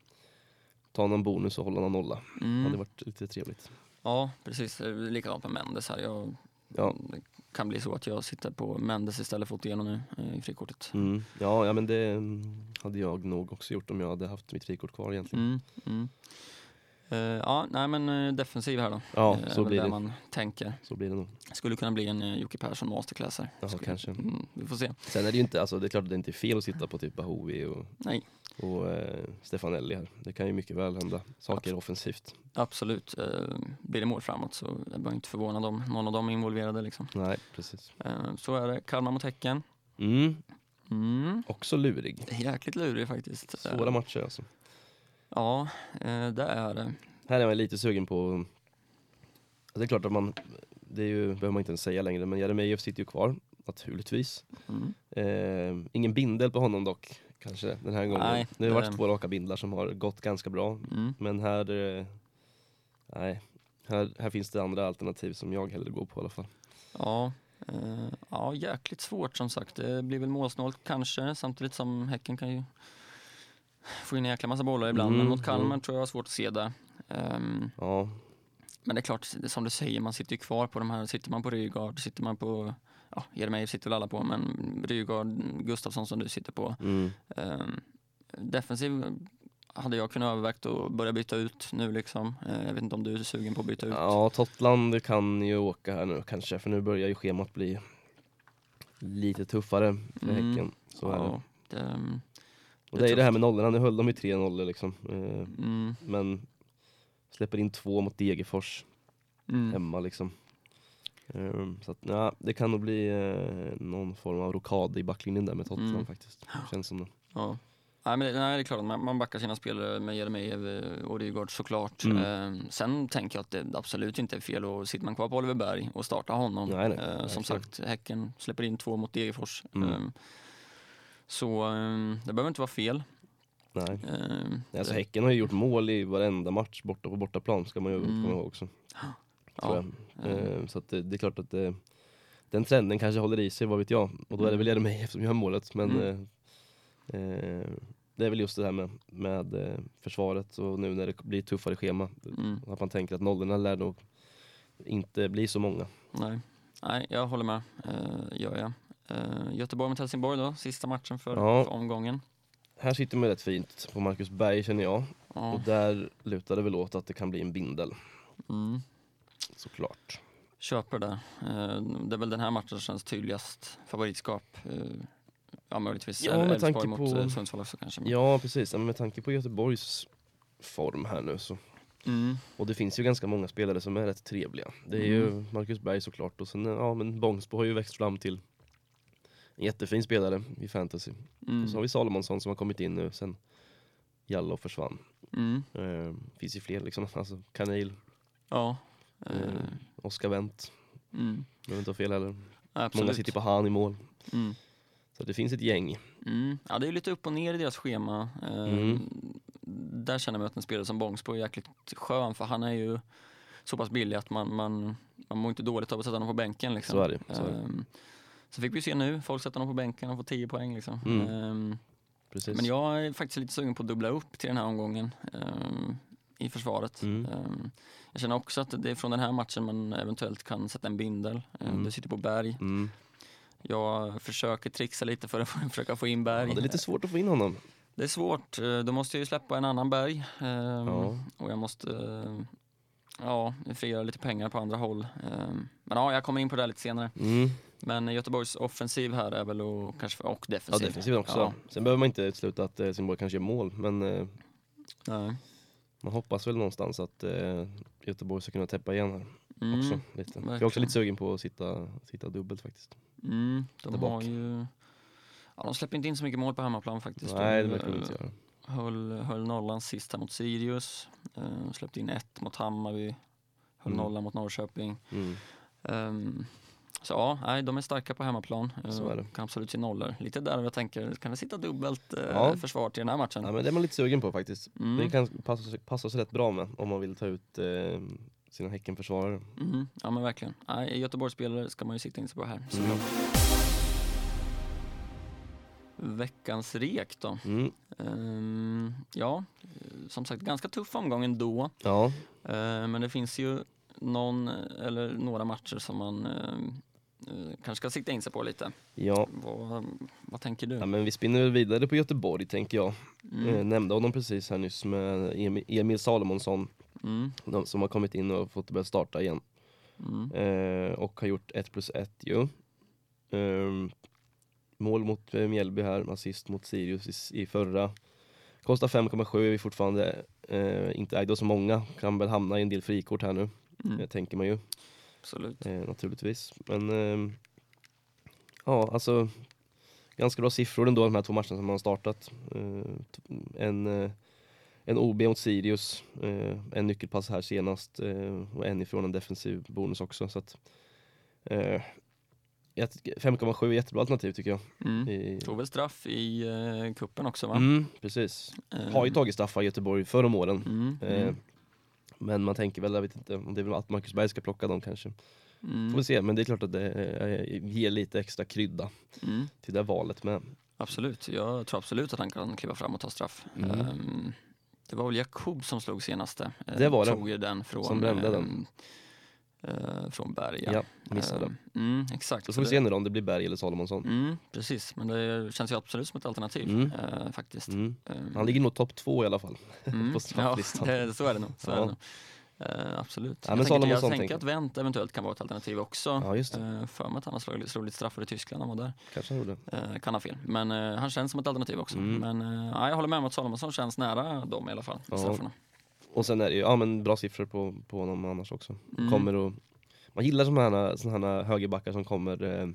Speaker 1: ta någon bonus och hålla någon nolla. Det hade
Speaker 2: mm.
Speaker 1: varit lite trevligt.
Speaker 2: Ja, precis. Likadant med Mendes här. Jag,
Speaker 1: Ja.
Speaker 2: Det kan bli så att jag sitter på Mendes istället för Otieno nu eh, i frikortet.
Speaker 1: Mm. Ja, ja men det mm, hade jag nog också gjort om jag hade haft mitt frikort kvar egentligen.
Speaker 2: Mm, Eh, ja, nej men eh, defensiv här då.
Speaker 1: Ja,
Speaker 2: är
Speaker 1: så blir det.
Speaker 2: man tänker.
Speaker 1: Så blir det nog.
Speaker 2: Skulle kunna bli en uh, Jocke Persson masterclass här. Skulle-
Speaker 1: kanske.
Speaker 2: Mm, vi får se.
Speaker 1: Sen är det ju inte, alltså det är klart att det inte är fel att sitta på typ Bahoui och
Speaker 2: Nej.
Speaker 1: och Stefanelli här. Det kan ju mycket väl hända saker offensivt.
Speaker 2: Absolut. Blir det mål framåt så jag blir inte förvånad om någon av dem är involverade. Liksom.
Speaker 1: Nej, precis.
Speaker 2: Så är det. Kalmar mot Häcken.
Speaker 1: Mm,
Speaker 2: Mm.
Speaker 1: också lurig.
Speaker 2: Jäkligt lurig faktiskt.
Speaker 1: Svåra matcher alltså.
Speaker 2: Ja, eh, det är det.
Speaker 1: Här är man lite sugen på... Det är klart att man... Det är ju, behöver man inte ens säga längre, men Jeremejeff sitter ju kvar, naturligtvis.
Speaker 2: Mm.
Speaker 1: Eh, ingen bindel på honom dock, kanske, den här gången.
Speaker 2: Nej,
Speaker 1: det har varit två raka bindlar som har gått ganska bra.
Speaker 2: Mm.
Speaker 1: Men här... Eh, nej, här, här finns det andra alternativ som jag hellre går på i alla fall.
Speaker 2: Ja, eh, ja, jäkligt svårt som sagt. Det blir väl målsnålt kanske, samtidigt som Häcken kan ju få in en jäkla massa bollar ibland.
Speaker 1: Mm,
Speaker 2: men mot Kalmar
Speaker 1: mm.
Speaker 2: tror jag har svårt att se det. Ehm,
Speaker 1: Ja,
Speaker 2: men det är klart, som du säger, man sitter ju kvar på de här. Sitter man på Rygaard, sitter man på, ja, Jeremejeff sitter väl alla på, men Rygaard, Gustafsson som du sitter på.
Speaker 1: mm,
Speaker 2: Um, defensiv hade jag kunnat övervägt att börja byta ut nu liksom. Eh, jag vet inte om du är sugen på att byta ut?
Speaker 1: ja Totland kan ju åka här nu kanske, för nu börjar ju schemat bli lite tuffare för
Speaker 2: Mm.
Speaker 1: Häcken. Så är det.
Speaker 2: ja, det, mm,
Speaker 1: Och
Speaker 2: det
Speaker 1: det
Speaker 2: är
Speaker 1: är det här med nollorna, nu höll de ju 3-0 liksom. Eh,
Speaker 2: mm,
Speaker 1: Men släpper in två mot Degerfors
Speaker 2: mm.
Speaker 1: hemma liksom. Ehm, så att, ja, det kan nog bli eh, någon form av rokad i backlinjen där med Tottenham
Speaker 2: Mm.
Speaker 1: faktiskt. Känns som det.
Speaker 2: Ja. Nej, men det, nej, det är klart att man, man backar sina spelare med Jeremejeff eh, och Rygaard såklart.
Speaker 1: Mm.
Speaker 2: Eh, sen tänker jag att det absolut inte är fel och sitter man kvar på Oliver Berg och startar honom.
Speaker 1: Nej, nej,
Speaker 2: eh, som sagt, Häcken släpper in två mot Degerfors.
Speaker 1: Mm.
Speaker 2: Eh, så eh, det behöver inte vara fel.
Speaker 1: Nej.
Speaker 2: Eh,
Speaker 1: Alltså
Speaker 2: det-
Speaker 1: Häcken har ju gjort mål i varenda match borta på bortaplan ska man ju
Speaker 2: Mm.
Speaker 1: komma ihåg också.
Speaker 2: ja, eh,
Speaker 1: Ehm, så det, det är klart att det, den trenden kanske håller i sig, vad vet jag. Och då är det väl Jeremejeff som gör målet. Men
Speaker 2: Mm.
Speaker 1: eh, eh, det är väl just det här med, med eh, försvaret och nu när det blir tuffare schema.
Speaker 2: mm.
Speaker 1: Att man tänker att nollorna lär nog inte bli så många.
Speaker 2: Nej. Nej, jag håller med. Uh, gör jag. Eh, Göteborg mot Helsingborg då, sista matchen för,
Speaker 1: Ja.
Speaker 2: för omgången.
Speaker 1: Här sitter man rätt fint på Marcus Berg känner jag.
Speaker 2: Ja.
Speaker 1: Och där lutar det väl åt att det kan bli en bindel,
Speaker 2: Mm.
Speaker 1: såklart.
Speaker 2: Köper det. Eh, det är väl den här matchen som känns tydligast favoritskap. Uh, ja, möjligtvis
Speaker 1: Ja, med
Speaker 2: Elfsborg
Speaker 1: tanke
Speaker 2: mot
Speaker 1: på-
Speaker 2: eh, Sundsvall också kanske.
Speaker 1: Ja, precis. Men med tanke på Göteborgs form här nu så
Speaker 2: Mm.
Speaker 1: Och det finns ju ganska många spelare som är rätt trevliga. Det är ju Marcus Berg såklart och sen ja men Bångsbo har ju växt fram till jättefin spelare i fantasy.
Speaker 2: Mm.
Speaker 1: Och så har vi Salomonsson som har kommit in nu sen Jallow försvann.
Speaker 2: Mm.
Speaker 1: Eh, finns ju fler liksom, (laughs) alltså Kanil,
Speaker 2: Ja.
Speaker 1: eh,
Speaker 2: Eh,
Speaker 1: Oskar Wendt,
Speaker 2: mm.
Speaker 1: behöver inte ha fel heller.
Speaker 2: Absolut.
Speaker 1: Många sitter på han i mål.
Speaker 2: Mm.
Speaker 1: Så det finns ett gäng.
Speaker 2: Mm. Ja, det är lite upp och ner i deras schema.
Speaker 1: Mm.
Speaker 2: Där känner jag att en spelare som Bångsbo är jäkligt skön för han är ju så pass billig att man, man, man mår inte dåligt av att sätta honom på bänken. Liksom.
Speaker 1: Så är det, så är det.
Speaker 2: Så fick vi se nu, folk sätter honom på bänken och får 10 poäng. Liksom.
Speaker 1: Mm. Precis.
Speaker 2: men jag är faktiskt lite sugen på att dubbla upp till den här omgången ehm, i försvaret.
Speaker 1: Mm.
Speaker 2: Ehm, jag känner också att det är från den här matchen man eventuellt kan sätta en bindel.
Speaker 1: Mm.
Speaker 2: Du sitter på Berg.
Speaker 1: Mm.
Speaker 2: Jag försöker trixa lite för att (laughs) försöka få in Berg.
Speaker 1: Ja, det är lite svårt att få in honom.
Speaker 2: Det är svårt. Eh, Då måste jag ju släppa en annan berg.
Speaker 1: Ja.
Speaker 2: Och jag måste ja, frigöra lite pengar på andra håll. Ehm, Men ja, jag kommer in på det lite senare.
Speaker 1: Mm.
Speaker 2: Men Göteborgs offensiv här är väl och, kanske, och
Speaker 1: Ja,
Speaker 2: defensiv.
Speaker 1: defensivt också.
Speaker 2: Ja.
Speaker 1: Sen behöver man inte utesluta att eh, Helsingborg kanske gör mål, men eh,
Speaker 2: Nej.
Speaker 1: man hoppas väl någonstans att eh, Göteborg ska kunna täppa igen här.
Speaker 2: Mm,
Speaker 1: också. Lite. Jag är också lite sugen på att sitta, sitta dubbelt faktiskt.
Speaker 2: mm, de har ju... Ja, de släpper inte in så mycket mål på hemmaplan faktiskt.
Speaker 1: Nej, det
Speaker 2: de
Speaker 1: verkar de inte
Speaker 2: eh,
Speaker 1: göra.
Speaker 2: Höll, höll nollan sist här mot Sirius. Eh, släppte in ett mot Hammarby. Höll
Speaker 1: Mm.
Speaker 2: nollan mot Norrköping.
Speaker 1: Mm.
Speaker 2: Ehm, så ja, nej, de är starka på hemmaplan. Eh. Kan absolut se nollor. Lite där jag tänker, kan det sitta dubbelt eh,
Speaker 1: Ja.
Speaker 2: försvar till den här matchen?
Speaker 1: Ja, men det är man lite sugen på faktiskt.
Speaker 2: Mm.
Speaker 1: Det kan passa, passa sig rätt bra med om man vill ta ut eh, sina Häckenförsvarare.
Speaker 2: Mm, ja men verkligen. Nej, Göteborgsspelare ska man ju sikta in sig på här.
Speaker 1: Mm.
Speaker 2: Veckans rek då.
Speaker 1: Mm.
Speaker 2: Ehm, ja, som sagt ganska tuff omgång ändå.
Speaker 1: Ja,
Speaker 2: Eh, men det finns ju någon eller några matcher som man eh, kanske ska sikta in sig på lite.
Speaker 1: ja.
Speaker 2: Vad, vad tänker du?
Speaker 1: ja, men vi spinner väl vidare på Göteborg tänker jag.
Speaker 2: Mm,
Speaker 1: Eh, nämnde honom precis här nyss med Emil, Salomonsson
Speaker 2: mm,
Speaker 1: som har kommit in och fått börja starta igen.
Speaker 2: mm,
Speaker 1: Eh, och har gjort 1 plus 1 ju. Mål mot eh, Mjällby här, assist mot Sirius i, i förra. Kostar 5,7 är vi fortfarande eh, inte ägda så många. Kan väl hamna i en del frikort här nu,
Speaker 2: Mm.
Speaker 1: eh, tänker man ju
Speaker 2: Absolut.
Speaker 1: eh, naturligtvis. Men ehm, ja, alltså ganska bra siffror ändå de här två matcherna som man har startat. Eh, en, eh, en OB mot Sirius, eh, en nyckelpass här senast eh, och en ifrån en defensiv bonus också. Så att, eh, 5,7 är jättebra alternativ tycker jag.
Speaker 2: Mm.
Speaker 1: I,
Speaker 2: Tog väl straff i uh, kuppen också va?
Speaker 1: mm, precis.
Speaker 2: Eh,
Speaker 1: Har ju tagit straffar i Göteborg förr om åren.
Speaker 2: Mm.
Speaker 1: Eh,
Speaker 2: Mm.
Speaker 1: Men man tänker väl, jag vet inte, om det är väl att Marcus Berg ska plocka dem kanske.
Speaker 2: Mm.
Speaker 1: Får vi se, men det är klart att det eh, ger lite extra krydda
Speaker 2: Mm.
Speaker 1: till det här valet med.
Speaker 2: Absolut, jag tror absolut att han kan kliva fram och ta straff.
Speaker 1: Mm.
Speaker 2: Ehm, det var väl Jakob som slog senaste. Eh,
Speaker 1: Det var det.
Speaker 2: Tog ju den från,
Speaker 1: Som brände den.
Speaker 2: Eh, från Berg.
Speaker 1: Ja, missade.
Speaker 2: Ehm, Mm, exakt.
Speaker 1: Så får vi se nu då om det blir Berg eller Salomonsson.
Speaker 2: Mm, precis, men det känns ju absolut som ett alternativ
Speaker 1: Mm.
Speaker 2: eh, faktiskt.
Speaker 1: Mm.
Speaker 2: Ehm,
Speaker 1: Han ligger nog topp två i alla fall. (laughs)
Speaker 2: mm,
Speaker 1: på strafflistan.
Speaker 2: Ja, (laughs) det, så är det nog. Så är
Speaker 1: Ja.
Speaker 2: det nog. Eh, absolut.
Speaker 1: Ja, men
Speaker 2: jag tänker, jag tänker att Wendt eventuellt kan vara ett alternativ också.
Speaker 1: Ja just
Speaker 2: Eh, för mig att han har slagit, slagit lite straffar i Tyskland när han var där.
Speaker 1: kanske han gjorde.
Speaker 2: Eh, kan ha fel, men eh, han känns som ett alternativ också.
Speaker 1: Mm.
Speaker 2: Men eh, ja, jag håller med om att Salomonsson känns nära dem i alla fall. Straffarna.
Speaker 1: Och sen är det ju, ja men bra siffror på, på honom annars också.
Speaker 2: Mm.
Speaker 1: Kommer och, man gillar sådana här, såna här högerbackar som kommer eh,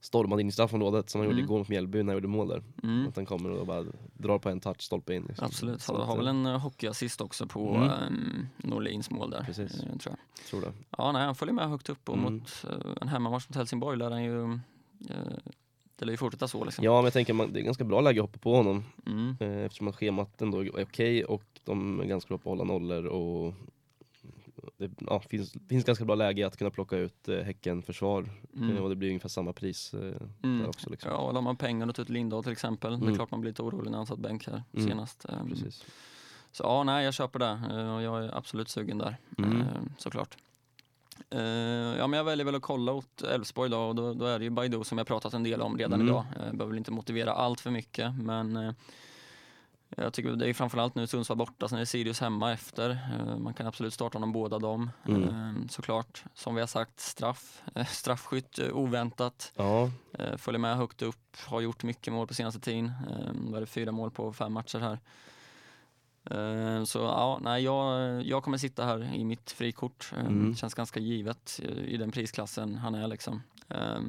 Speaker 1: stormande in i straffområdet som han gjorde
Speaker 2: Mm.
Speaker 1: igår mot Mjällby när han gjorde mål där.
Speaker 2: Mm.
Speaker 1: Att han kommer och bara drar på en touch, stolpe in. Liksom.
Speaker 2: Absolut,
Speaker 1: Så
Speaker 2: har, har
Speaker 1: eh,
Speaker 2: väl en eh, hockeyassist också på
Speaker 1: Mm.
Speaker 2: mm. Norlins mål där.
Speaker 1: Precis.
Speaker 2: eh, tror jag.
Speaker 1: Tror det.
Speaker 2: Ja, nej, han följer med högt upp och
Speaker 1: Mm.
Speaker 2: mot eh, en hemmamatch mot Helsingborg lär han ju eh, det lär ju fortsätta så liksom.
Speaker 1: Ja men jag tänker man, det är ganska bra läge att hoppa på honom.
Speaker 2: Mm.
Speaker 1: Eh, eftersom att schemat ändå är okej och de är ganska bra på att hålla nollor och det ja, finns, finns ganska bra läge att kunna plocka ut eh, Häcken försvar
Speaker 2: Mm.
Speaker 1: eh, och det blir ungefär samma pris eh,
Speaker 2: Mm.
Speaker 1: där också. Liksom.
Speaker 2: Ja, och har man pengar och tar ut Lindahl till exempel. Det är
Speaker 1: Mm.
Speaker 2: klart man blir lite orolig när han satt bänk här
Speaker 1: Mm.
Speaker 2: senast. Ehm,
Speaker 1: Precis.
Speaker 2: Så ja, nej, jag köper det och jag är absolut sugen där.
Speaker 1: Mm.
Speaker 2: eh, Såklart. Eh, Ja, men jag väljer väl att kolla åt Elfsborg då och då, då är det ju Baidu som jag pratat en del om redan
Speaker 1: Mm.
Speaker 2: idag. Jag behöver väl inte motivera allt för mycket men eh, jag tycker det är framförallt nu Sundsvall borta, sen är det Sirius hemma efter. Man kan absolut starta dem båda dem.
Speaker 1: Mm.
Speaker 2: Såklart, som vi har sagt, straff. Straffskytt oväntat.
Speaker 1: Ja,
Speaker 2: Följer med högt upp, har gjort mycket mål på senaste tiden. Är det, fyra mål på fem matcher här. Eh, Så ja, nej, jag, jag kommer sitta här i mitt frikort. Eh,
Speaker 1: Mm.
Speaker 2: Känns ganska givet i den prisklassen han är liksom. Eh,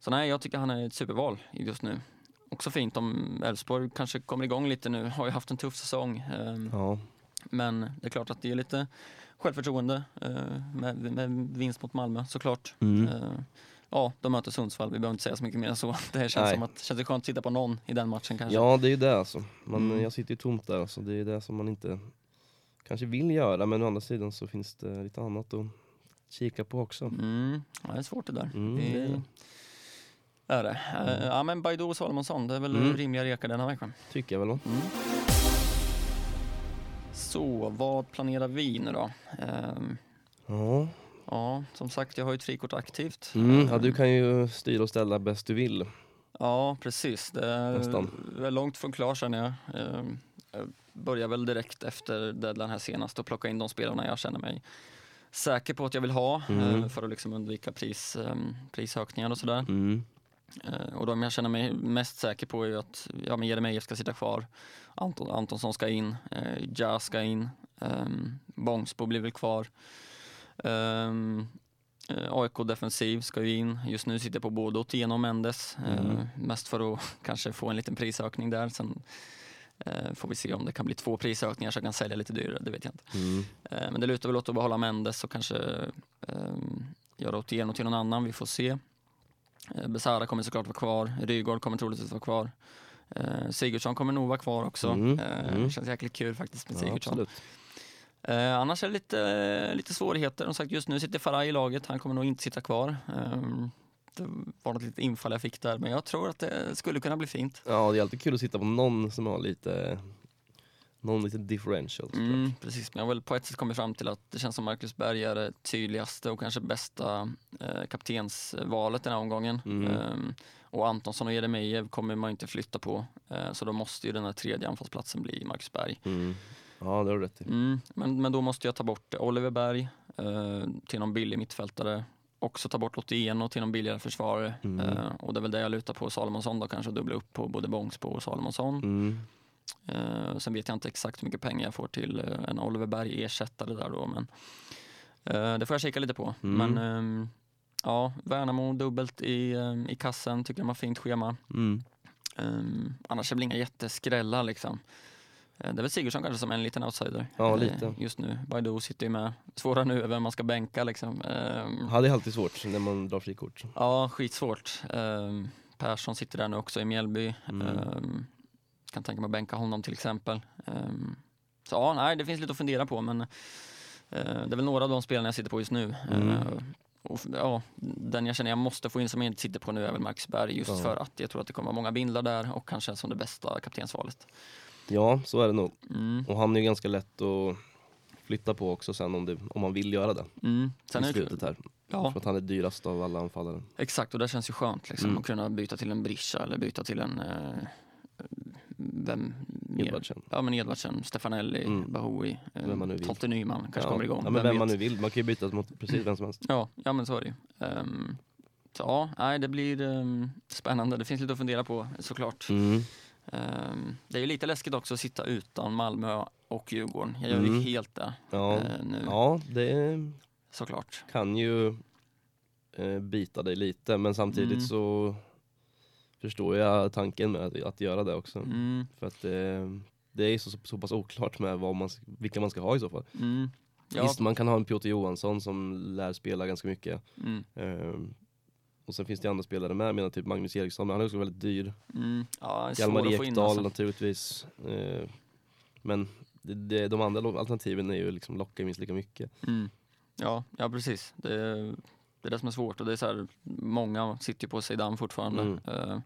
Speaker 2: Så nej, jag tycker han är ett superval just nu. Också fint om Elfsborg kanske kommer igång lite nu, har ju haft en tuff säsong. Eh,
Speaker 1: ja.
Speaker 2: Men det är klart att det är lite självförtroende eh, med, med vinst mot Malmö såklart.
Speaker 1: Mm.
Speaker 2: Ja, de möter Sundsvall, vi behöver inte säga så mycket mer än så. (laughs) Det känns
Speaker 1: Nej.
Speaker 2: som att känns det skönt att titta på någon i den matchen kanske.
Speaker 1: ja det är ju det alltså. Man,
Speaker 2: Mm.
Speaker 1: Jag sitter ju tomt där alltså. Det är det som man inte kanske vill göra men å andra sidan så finns det lite annat att kika på också.
Speaker 2: Mm, ja, det är svårt det där.
Speaker 1: Mm,
Speaker 2: Det är det. Eh, Ja men Baidu och Salomonsson, det är väl
Speaker 1: Mm.
Speaker 2: rimliga rekar denna veckan.
Speaker 1: Tycker jag väl.
Speaker 2: Mm. Så, vad planerar vi nu då? Ehm,
Speaker 1: Ja.
Speaker 2: Ja, som sagt, jag har ju ett frikort aktivt.
Speaker 1: Mm, ja,
Speaker 2: Ehm,
Speaker 1: du kan ju styra och ställa bäst du vill.
Speaker 2: Ja, precis. Det är
Speaker 1: Nästan.
Speaker 2: långt från klar känner jag. Ehm, Jag börjar väl direkt efter deadline här senast och plocka in de spelarna jag känner mig säker på att jag vill ha
Speaker 1: Mm.
Speaker 2: eh, för att liksom undvika pris, ehm, prisökningar och sådär.
Speaker 1: Mm.
Speaker 2: Och de jag känner mig mest säker på är ju att ja, men Jeremejeff ska sitta kvar, Anton, Antonsson ska in, eh, Ja ska in, Bångsbo blir väl kvar. Um, eh, AIK defensiv ska ju in. Just nu sitter jag på både Otieno och Mendes. eh,
Speaker 1: Mm.
Speaker 2: mest för att (laughs) kanske få en liten prisökning där. Sen eh, får vi se om det kan bli två prisökningar så jag kan sälja lite dyrare, det vet jag inte.
Speaker 1: Mm.
Speaker 2: Eh, Men det lutar väl åt att behålla Mendes och kanske um, göra Otieno till någon annan, vi får se. Besara kommer såklart vara kvar, Rygaard kommer troligtvis vara kvar. Sigurdsson kommer nog vara kvar också.
Speaker 1: Mm, mm.
Speaker 2: Känns jäkligt kul faktiskt med
Speaker 1: Ja,
Speaker 2: Sigurdsson.
Speaker 1: absolut.
Speaker 2: Eh, annars är det lite, lite svårigheter. Som sagt, just nu sitter Faraj i laget, han kommer nog inte sitta kvar. Eh, det var något litet infall jag fick där, men jag tror att det skulle kunna bli fint.
Speaker 1: Ja, det är alltid kul att sitta på någon som har lite någon liten differential.
Speaker 2: Mm, precis, men jag har väl på ett sätt kommit fram till att det känns som Marcus Berg är det tydligaste och kanske bästa eh, kaptensvalet den här omgången.
Speaker 1: Mm.
Speaker 2: Ehm, och Antonsson och Jeremejeff kommer man inte flytta på, eh, så då måste ju den här tredje anfallsplatsen bli Marcus Berg.
Speaker 1: Mm. Ja, det har du rätt i.
Speaker 2: Mm, men, men då måste jag ta bort Oliver Berg eh, till någon billig mittfältare. Också ta bort Otieno till någon billigare försvarare.
Speaker 1: Mm.
Speaker 2: Eh, och det är väl det jag lutar på, Salomonsson då kanske, dubbla upp på både Bångsbo och Salomonsson.
Speaker 1: Mm.
Speaker 2: Eh, sen vet jag inte exakt hur mycket pengar jag får till eh, en Oliver Berg ersättare där då, men eh, det får jag kika lite på.
Speaker 1: Mm.
Speaker 2: Men ehm, ja, Värnamo dubbelt i, ehm, i kassen, tycker de har fint schema.
Speaker 1: Mm.
Speaker 2: Um, annars är det väl inga jätteskrällar liksom. Eh, Det är väl Sigurdsson kanske som är en liten outsider
Speaker 1: Ja,
Speaker 2: eh,
Speaker 1: lite.
Speaker 2: just nu. Baidoo sitter ju med. Svåra nu är vem man ska bänka liksom. Ehm,
Speaker 1: Ja, det är alltid svårt när man drar frikort.
Speaker 2: Ja, skitsvårt. Um, Persson sitter där nu också i Mjällby.
Speaker 1: Mm.
Speaker 2: Ehm, kan tänka mig att bänka honom till exempel. Ehm, så ja, nej, det finns lite att fundera på men eh, det är väl några av de spelarna jag sitter på just nu.
Speaker 1: Mm.
Speaker 2: Och, ja, den jag känner jag måste få in som jag inte sitter på nu är väl Marcus Berg just
Speaker 1: Ja.
Speaker 2: för att jag tror att det kommer vara många bindlar där och kanske som det bästa kaptensvalet.
Speaker 1: Ja, så är det nog.
Speaker 2: Mm.
Speaker 1: Och han är ju ganska lätt att flytta på också sen om, det, om man vill göra det
Speaker 2: Mm. Sen
Speaker 1: i slutet här.
Speaker 2: ja,
Speaker 1: För att han är dyrast av alla anfallare.
Speaker 2: exakt och det känns ju skönt liksom,
Speaker 1: Mm.
Speaker 2: att kunna byta till en Brischa eller byta till en eh, vem?
Speaker 1: Edvardsen.
Speaker 2: Ja men Edvardsen, Stefanelli,
Speaker 1: Mm.
Speaker 2: Bahoui, eh,
Speaker 1: Vem man.
Speaker 2: Tolte Nyman kanske
Speaker 1: ja.
Speaker 2: kommer igång.
Speaker 1: Ja, men vem man
Speaker 2: vet?
Speaker 1: nu vill. Man kan ju byta mot precis vem som helst.
Speaker 2: Ja, ja men så är det så ja, nej, det blir ehm, spännande. Det finns lite att fundera på såklart.
Speaker 1: Mm.
Speaker 2: Ehm, det är ju lite läskigt också att sitta utan Malmö och Djurgården. Jag gör ju
Speaker 1: Mm.
Speaker 2: helt det
Speaker 1: Ja.
Speaker 2: eh, nu
Speaker 1: ja, det
Speaker 2: såklart.
Speaker 1: kan ju eh, bita dig lite men samtidigt
Speaker 2: Mm.
Speaker 1: så förstår jag tanken med att, att göra det också.
Speaker 2: Mm,
Speaker 1: För att det, det är så, så pass oklart med vad man, vilka man ska ha i så fall.
Speaker 2: mm, ja,
Speaker 1: Visst, man kan ha en Piotr Johansson som lär spela ganska mycket.
Speaker 2: mm,
Speaker 1: Ehm, och sen finns det andra spelare med, menar typ Magnus Eriksson, men han är också väldigt dyr.
Speaker 2: mm, ja,
Speaker 1: Hjalmar Ekdal
Speaker 2: alltså.
Speaker 1: naturligtvis. Ehm, men det, det, de andra alternativen är ju liksom lockar minst lika mycket.
Speaker 2: Mm. Ja, ja precis. Det, det är det som är svårt och det är så här, många sitter ju på Zidane fortfarande.
Speaker 1: Mm.
Speaker 2: Eh,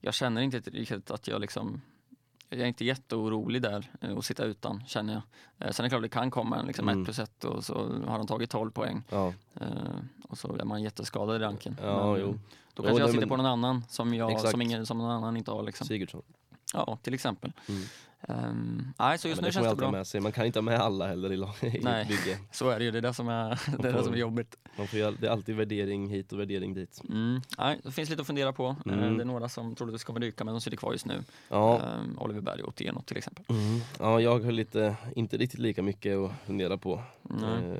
Speaker 2: jag känner inte riktigt att jag liksom jag är inte jätteorolig där eh, att sitta utan, känner jag. Eh, sen är det klart det kan komma en liksom
Speaker 1: Mm.
Speaker 2: 1 plus 1 och så har han tagit 12 poäng
Speaker 1: Ja,
Speaker 2: eh, och så är man jätteskadad i ranken.
Speaker 1: ja
Speaker 2: Men,
Speaker 1: jo.
Speaker 2: Då
Speaker 1: Jo,
Speaker 2: kanske jag
Speaker 1: nej,
Speaker 2: sitter
Speaker 1: men-
Speaker 2: på någon annan som, jag,
Speaker 1: Exakt.
Speaker 2: som, ingen, som någon annan inte har. Liksom.
Speaker 1: Sigurdsson.
Speaker 2: Ja, till exempel.
Speaker 1: Mm.
Speaker 2: Ehm, nej, så
Speaker 1: Ja,
Speaker 2: just
Speaker 1: men
Speaker 2: nu
Speaker 1: det
Speaker 2: känns det bra.
Speaker 1: med sig. Man kan inte ha med alla heller i, (laughs) i
Speaker 2: Nej.
Speaker 1: bygge. (laughs)
Speaker 2: Så är det ju, det är det som är, det är, det som är jobbigt.
Speaker 1: Man får ju, det är alltid värdering hit och värdering dit.
Speaker 2: Mm. Nej, det finns lite att fundera på. Eh,
Speaker 1: Mm.
Speaker 2: Det är några som troligtvis kommer ryka men de sitter kvar just nu.
Speaker 1: Ja,
Speaker 2: Ehm, Oliver Berg och Otieno till exempel.
Speaker 1: mm. ja jag har lite, inte riktigt lika mycket att fundera på. Eh,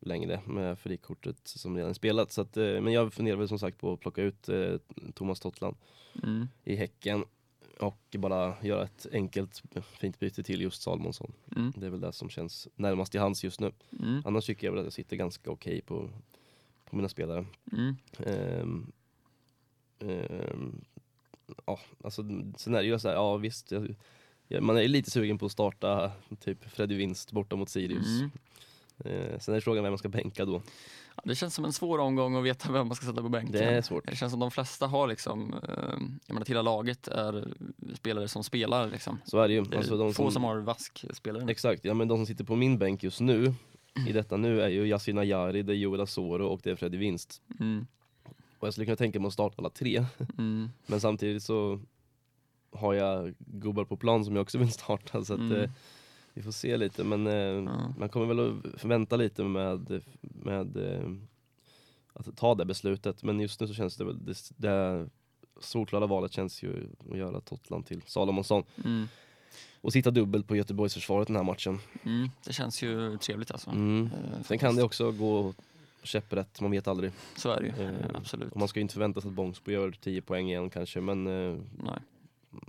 Speaker 1: längre med frikortet som redan spelat. Så att, eh, men jag funderar väl som sagt på att plocka ut eh, Thomas Tottland
Speaker 2: Mm.
Speaker 1: i Häcken och bara göra ett enkelt fint byte till just Salmonsson.
Speaker 2: Mm.
Speaker 1: Det är väl det som känns närmast i hands just nu.
Speaker 2: Mm.
Speaker 1: Annars tycker jag väl att jag sitter ganska okej på, på mina spelare.
Speaker 2: Mm.
Speaker 1: Ehm, ehm, ja, alltså, sen är det ju så här, ja visst. Jag, jag, man är lite sugen på att starta typ Freddy Winst borta mot Sirius.
Speaker 2: Mm.
Speaker 1: Eh, sen är frågan vem man ska bänka då.
Speaker 2: Det känns som en svår omgång att veta vem man ska sätta på bänken.
Speaker 1: Det är svårt.
Speaker 2: Det känns som de flesta har liksom, eh, jag menar hela laget är spelare som spelar liksom.
Speaker 1: Så är det ju. Alltså, de
Speaker 2: få
Speaker 1: som,
Speaker 2: som har vask-spelare.
Speaker 1: Exakt, ja men de som sitter på min bänk just nu i detta nu är ju Yasin Ayari, det är Joel Asoro och det är Freddy Winst.
Speaker 2: Mm.
Speaker 1: Och jag skulle kunna tänka mig att starta alla tre.
Speaker 2: Mm. (laughs)
Speaker 1: Men samtidigt så har jag gubbar på plan som jag också vill starta så att
Speaker 2: Mm.
Speaker 1: Vi får se lite men eh,
Speaker 2: Ja.
Speaker 1: man kommer väl att vänta lite med, med eh, att ta det beslutet men just nu så känns det väl, det, det solklara valet känns ju att göra Totland till Salomonsson
Speaker 2: Mm.
Speaker 1: och sitta dubbelt på Göteborgsförsvaret den här matchen.
Speaker 2: Mm. Det känns ju trevligt alltså.
Speaker 1: Mm.
Speaker 2: Eh,
Speaker 1: Sen kan det också gå käpprätt, man vet aldrig.
Speaker 2: Så är det ju,
Speaker 1: eh,
Speaker 2: absolut.
Speaker 1: Och man ska ju inte förvänta sig att Bångsbo gör 10 poäng igen kanske men eh,
Speaker 2: Nej,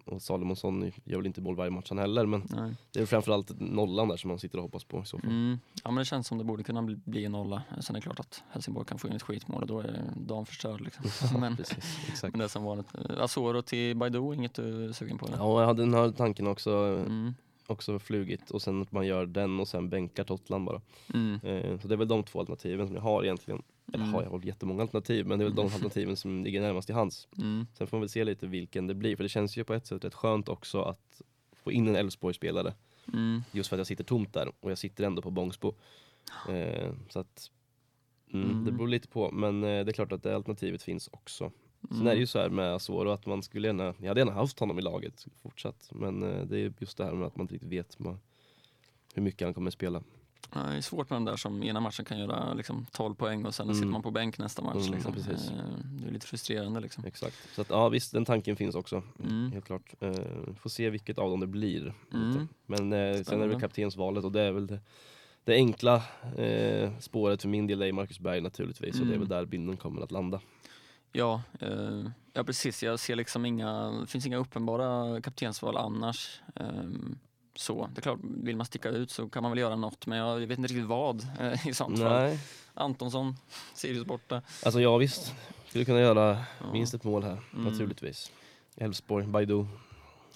Speaker 1: och Salomonsson gör väl inte mål varje match han heller men
Speaker 2: nej.
Speaker 1: det är framförallt nollan där som man sitter och hoppas på i så fall.
Speaker 2: Mm. Ja men det känns som det borde kunna bli, bli en nolla. Sen är det klart att Helsingborg kan få in ett skitmål och då är dagen förstörd liksom. (laughs) men,
Speaker 1: Precis, (laughs)
Speaker 2: men det är som vanligt. Asoro till Baidoo, inget du är sugen på? Eller?
Speaker 1: Ja, jag hade den här tanken också,
Speaker 2: Mm.
Speaker 1: också flugit och sen att man gör den och sen bänkar Totland bara.
Speaker 2: Mm.
Speaker 1: Eh, så det är väl de två alternativen som jag har egentligen. Eller
Speaker 2: Mm.
Speaker 1: har jag har jättemånga alternativ men det är väl de alternativen som ligger närmast i hands.
Speaker 2: Mm.
Speaker 1: Sen får man väl se lite vilken det blir för det känns ju på ett sätt rätt skönt också att få in en Elfsborg-spelare.
Speaker 2: Mm.
Speaker 1: Just för att jag sitter tomt där och jag sitter ändå på Bångsbo. Eh, så att mm,
Speaker 2: Mm.
Speaker 1: det beror lite på men eh, det är klart att det alternativet finns också. Sen
Speaker 2: Mm.
Speaker 1: är det ju så här med Asoro att man skulle gärna, jag hade gärna haft honom i laget fortsatt. Men eh, det är just det här med att man inte riktigt vet ma- hur mycket han kommer spela.
Speaker 2: Ja, Det är svårt med de där som ena matchen kan göra liksom, 12 poäng och sen
Speaker 1: Mm.
Speaker 2: sitter man på bänk nästa match.
Speaker 1: Mm,
Speaker 2: liksom.
Speaker 1: precis.
Speaker 2: Eh, Det är lite frustrerande liksom.
Speaker 1: Exakt. Så att, ja visst, den tanken finns också.
Speaker 2: Mm.
Speaker 1: Helt klart. Eh, får se vilket av dem det blir.
Speaker 2: Mm.
Speaker 1: Men eh, sen är det
Speaker 2: Spännande.
Speaker 1: väl kaptensvalet och det är väl det, det enkla eh, spåret för min del är Marcus Berg naturligtvis och det är
Speaker 2: Mm.
Speaker 1: väl där bilden kommer att landa.
Speaker 2: Ja, eh, ja, precis. Jag ser liksom inga, det finns inga uppenbara kaptensval annars. Ehm, så, det är klart, vill man sticka ut så kan man väl göra något, men jag vet inte riktigt vad eh, i sånt fall. Antonsson, Sirius borta.
Speaker 1: alltså ja visst. Skulle kunna göra minst ett mål här
Speaker 2: Mm.
Speaker 1: naturligtvis. Elfsborg, Baidu,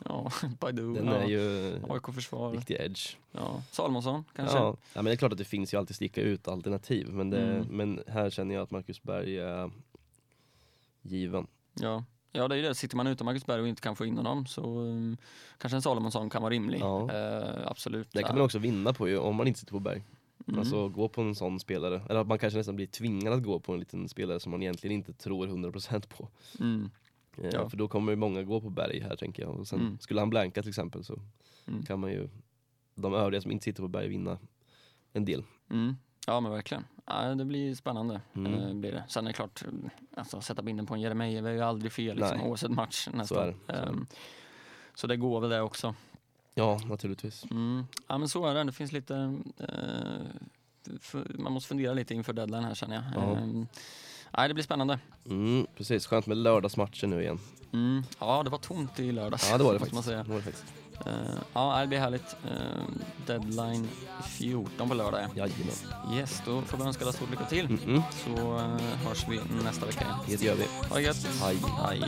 Speaker 2: Ja, (laughs) Baidu.
Speaker 1: den
Speaker 2: ja.
Speaker 1: är ju
Speaker 2: AIK-försvar.
Speaker 1: riktig edge.
Speaker 2: Ja. Salomonsson kanske.
Speaker 1: Ja, ja, men det är klart att det finns ju alltid sticka ut alternativ men, det,
Speaker 2: Mm.
Speaker 1: men här känner jag att Marcus Berg är given.
Speaker 2: Ja. Ja, det är ju det. Sitter man utan Marcus Berg och inte kan få in honom så um, kanske en Salomonsson kan vara rimlig.
Speaker 1: Ja.
Speaker 2: Eh, absolut.
Speaker 1: Det kan man också vinna på ju om man inte sitter på Berg.
Speaker 2: Mm.
Speaker 1: Alltså gå på en sån spelare, eller att man kanske nästan blir tvingad att gå på en liten spelare som man egentligen inte tror 100% på.
Speaker 2: Mm.
Speaker 1: Eh,
Speaker 2: Ja.
Speaker 1: För då kommer ju många gå på Berg här tänker jag. Och sen
Speaker 2: Mm.
Speaker 1: skulle han blanka till exempel så
Speaker 2: Mm.
Speaker 1: kan man ju, de övriga som inte sitter på Berg vinna en del.
Speaker 2: Mm. Ja men verkligen. Ja, det blir spännande.
Speaker 1: Mm.
Speaker 2: Eh, blir det. Sen är det klart, alltså, sätta binden på en Jeremejeff är ju aldrig fel liksom,
Speaker 1: Nej.
Speaker 2: oavsett match nästan.
Speaker 1: Så det, så.
Speaker 2: Ehm, så det går väl det också.
Speaker 1: Ja, naturligtvis.
Speaker 2: Mm. Ja men så är det, det finns lite, eh, man måste fundera lite inför deadline här känner jag.
Speaker 1: Ja.
Speaker 2: Ehm, nej, det blir spännande.
Speaker 1: Mm, precis, skönt med lördagsmatcher nu igen.
Speaker 2: Mm. Ja det var tomt i lördags.
Speaker 1: Ja det var det (laughs)
Speaker 2: måste man
Speaker 1: faktiskt.
Speaker 2: säga.
Speaker 1: Det var det faktiskt.
Speaker 2: Eh, ja det blir härligt. Ehm, deadline 14 på lördag ja.
Speaker 1: Jajamän.
Speaker 2: Yes, då får vi önska alla stort lycka till.
Speaker 1: Mm -mm.
Speaker 2: Så eh, hörs vi nästa vecka igen.
Speaker 1: Det gör vi.
Speaker 2: Ha det gött!
Speaker 1: Hej.
Speaker 2: Hej.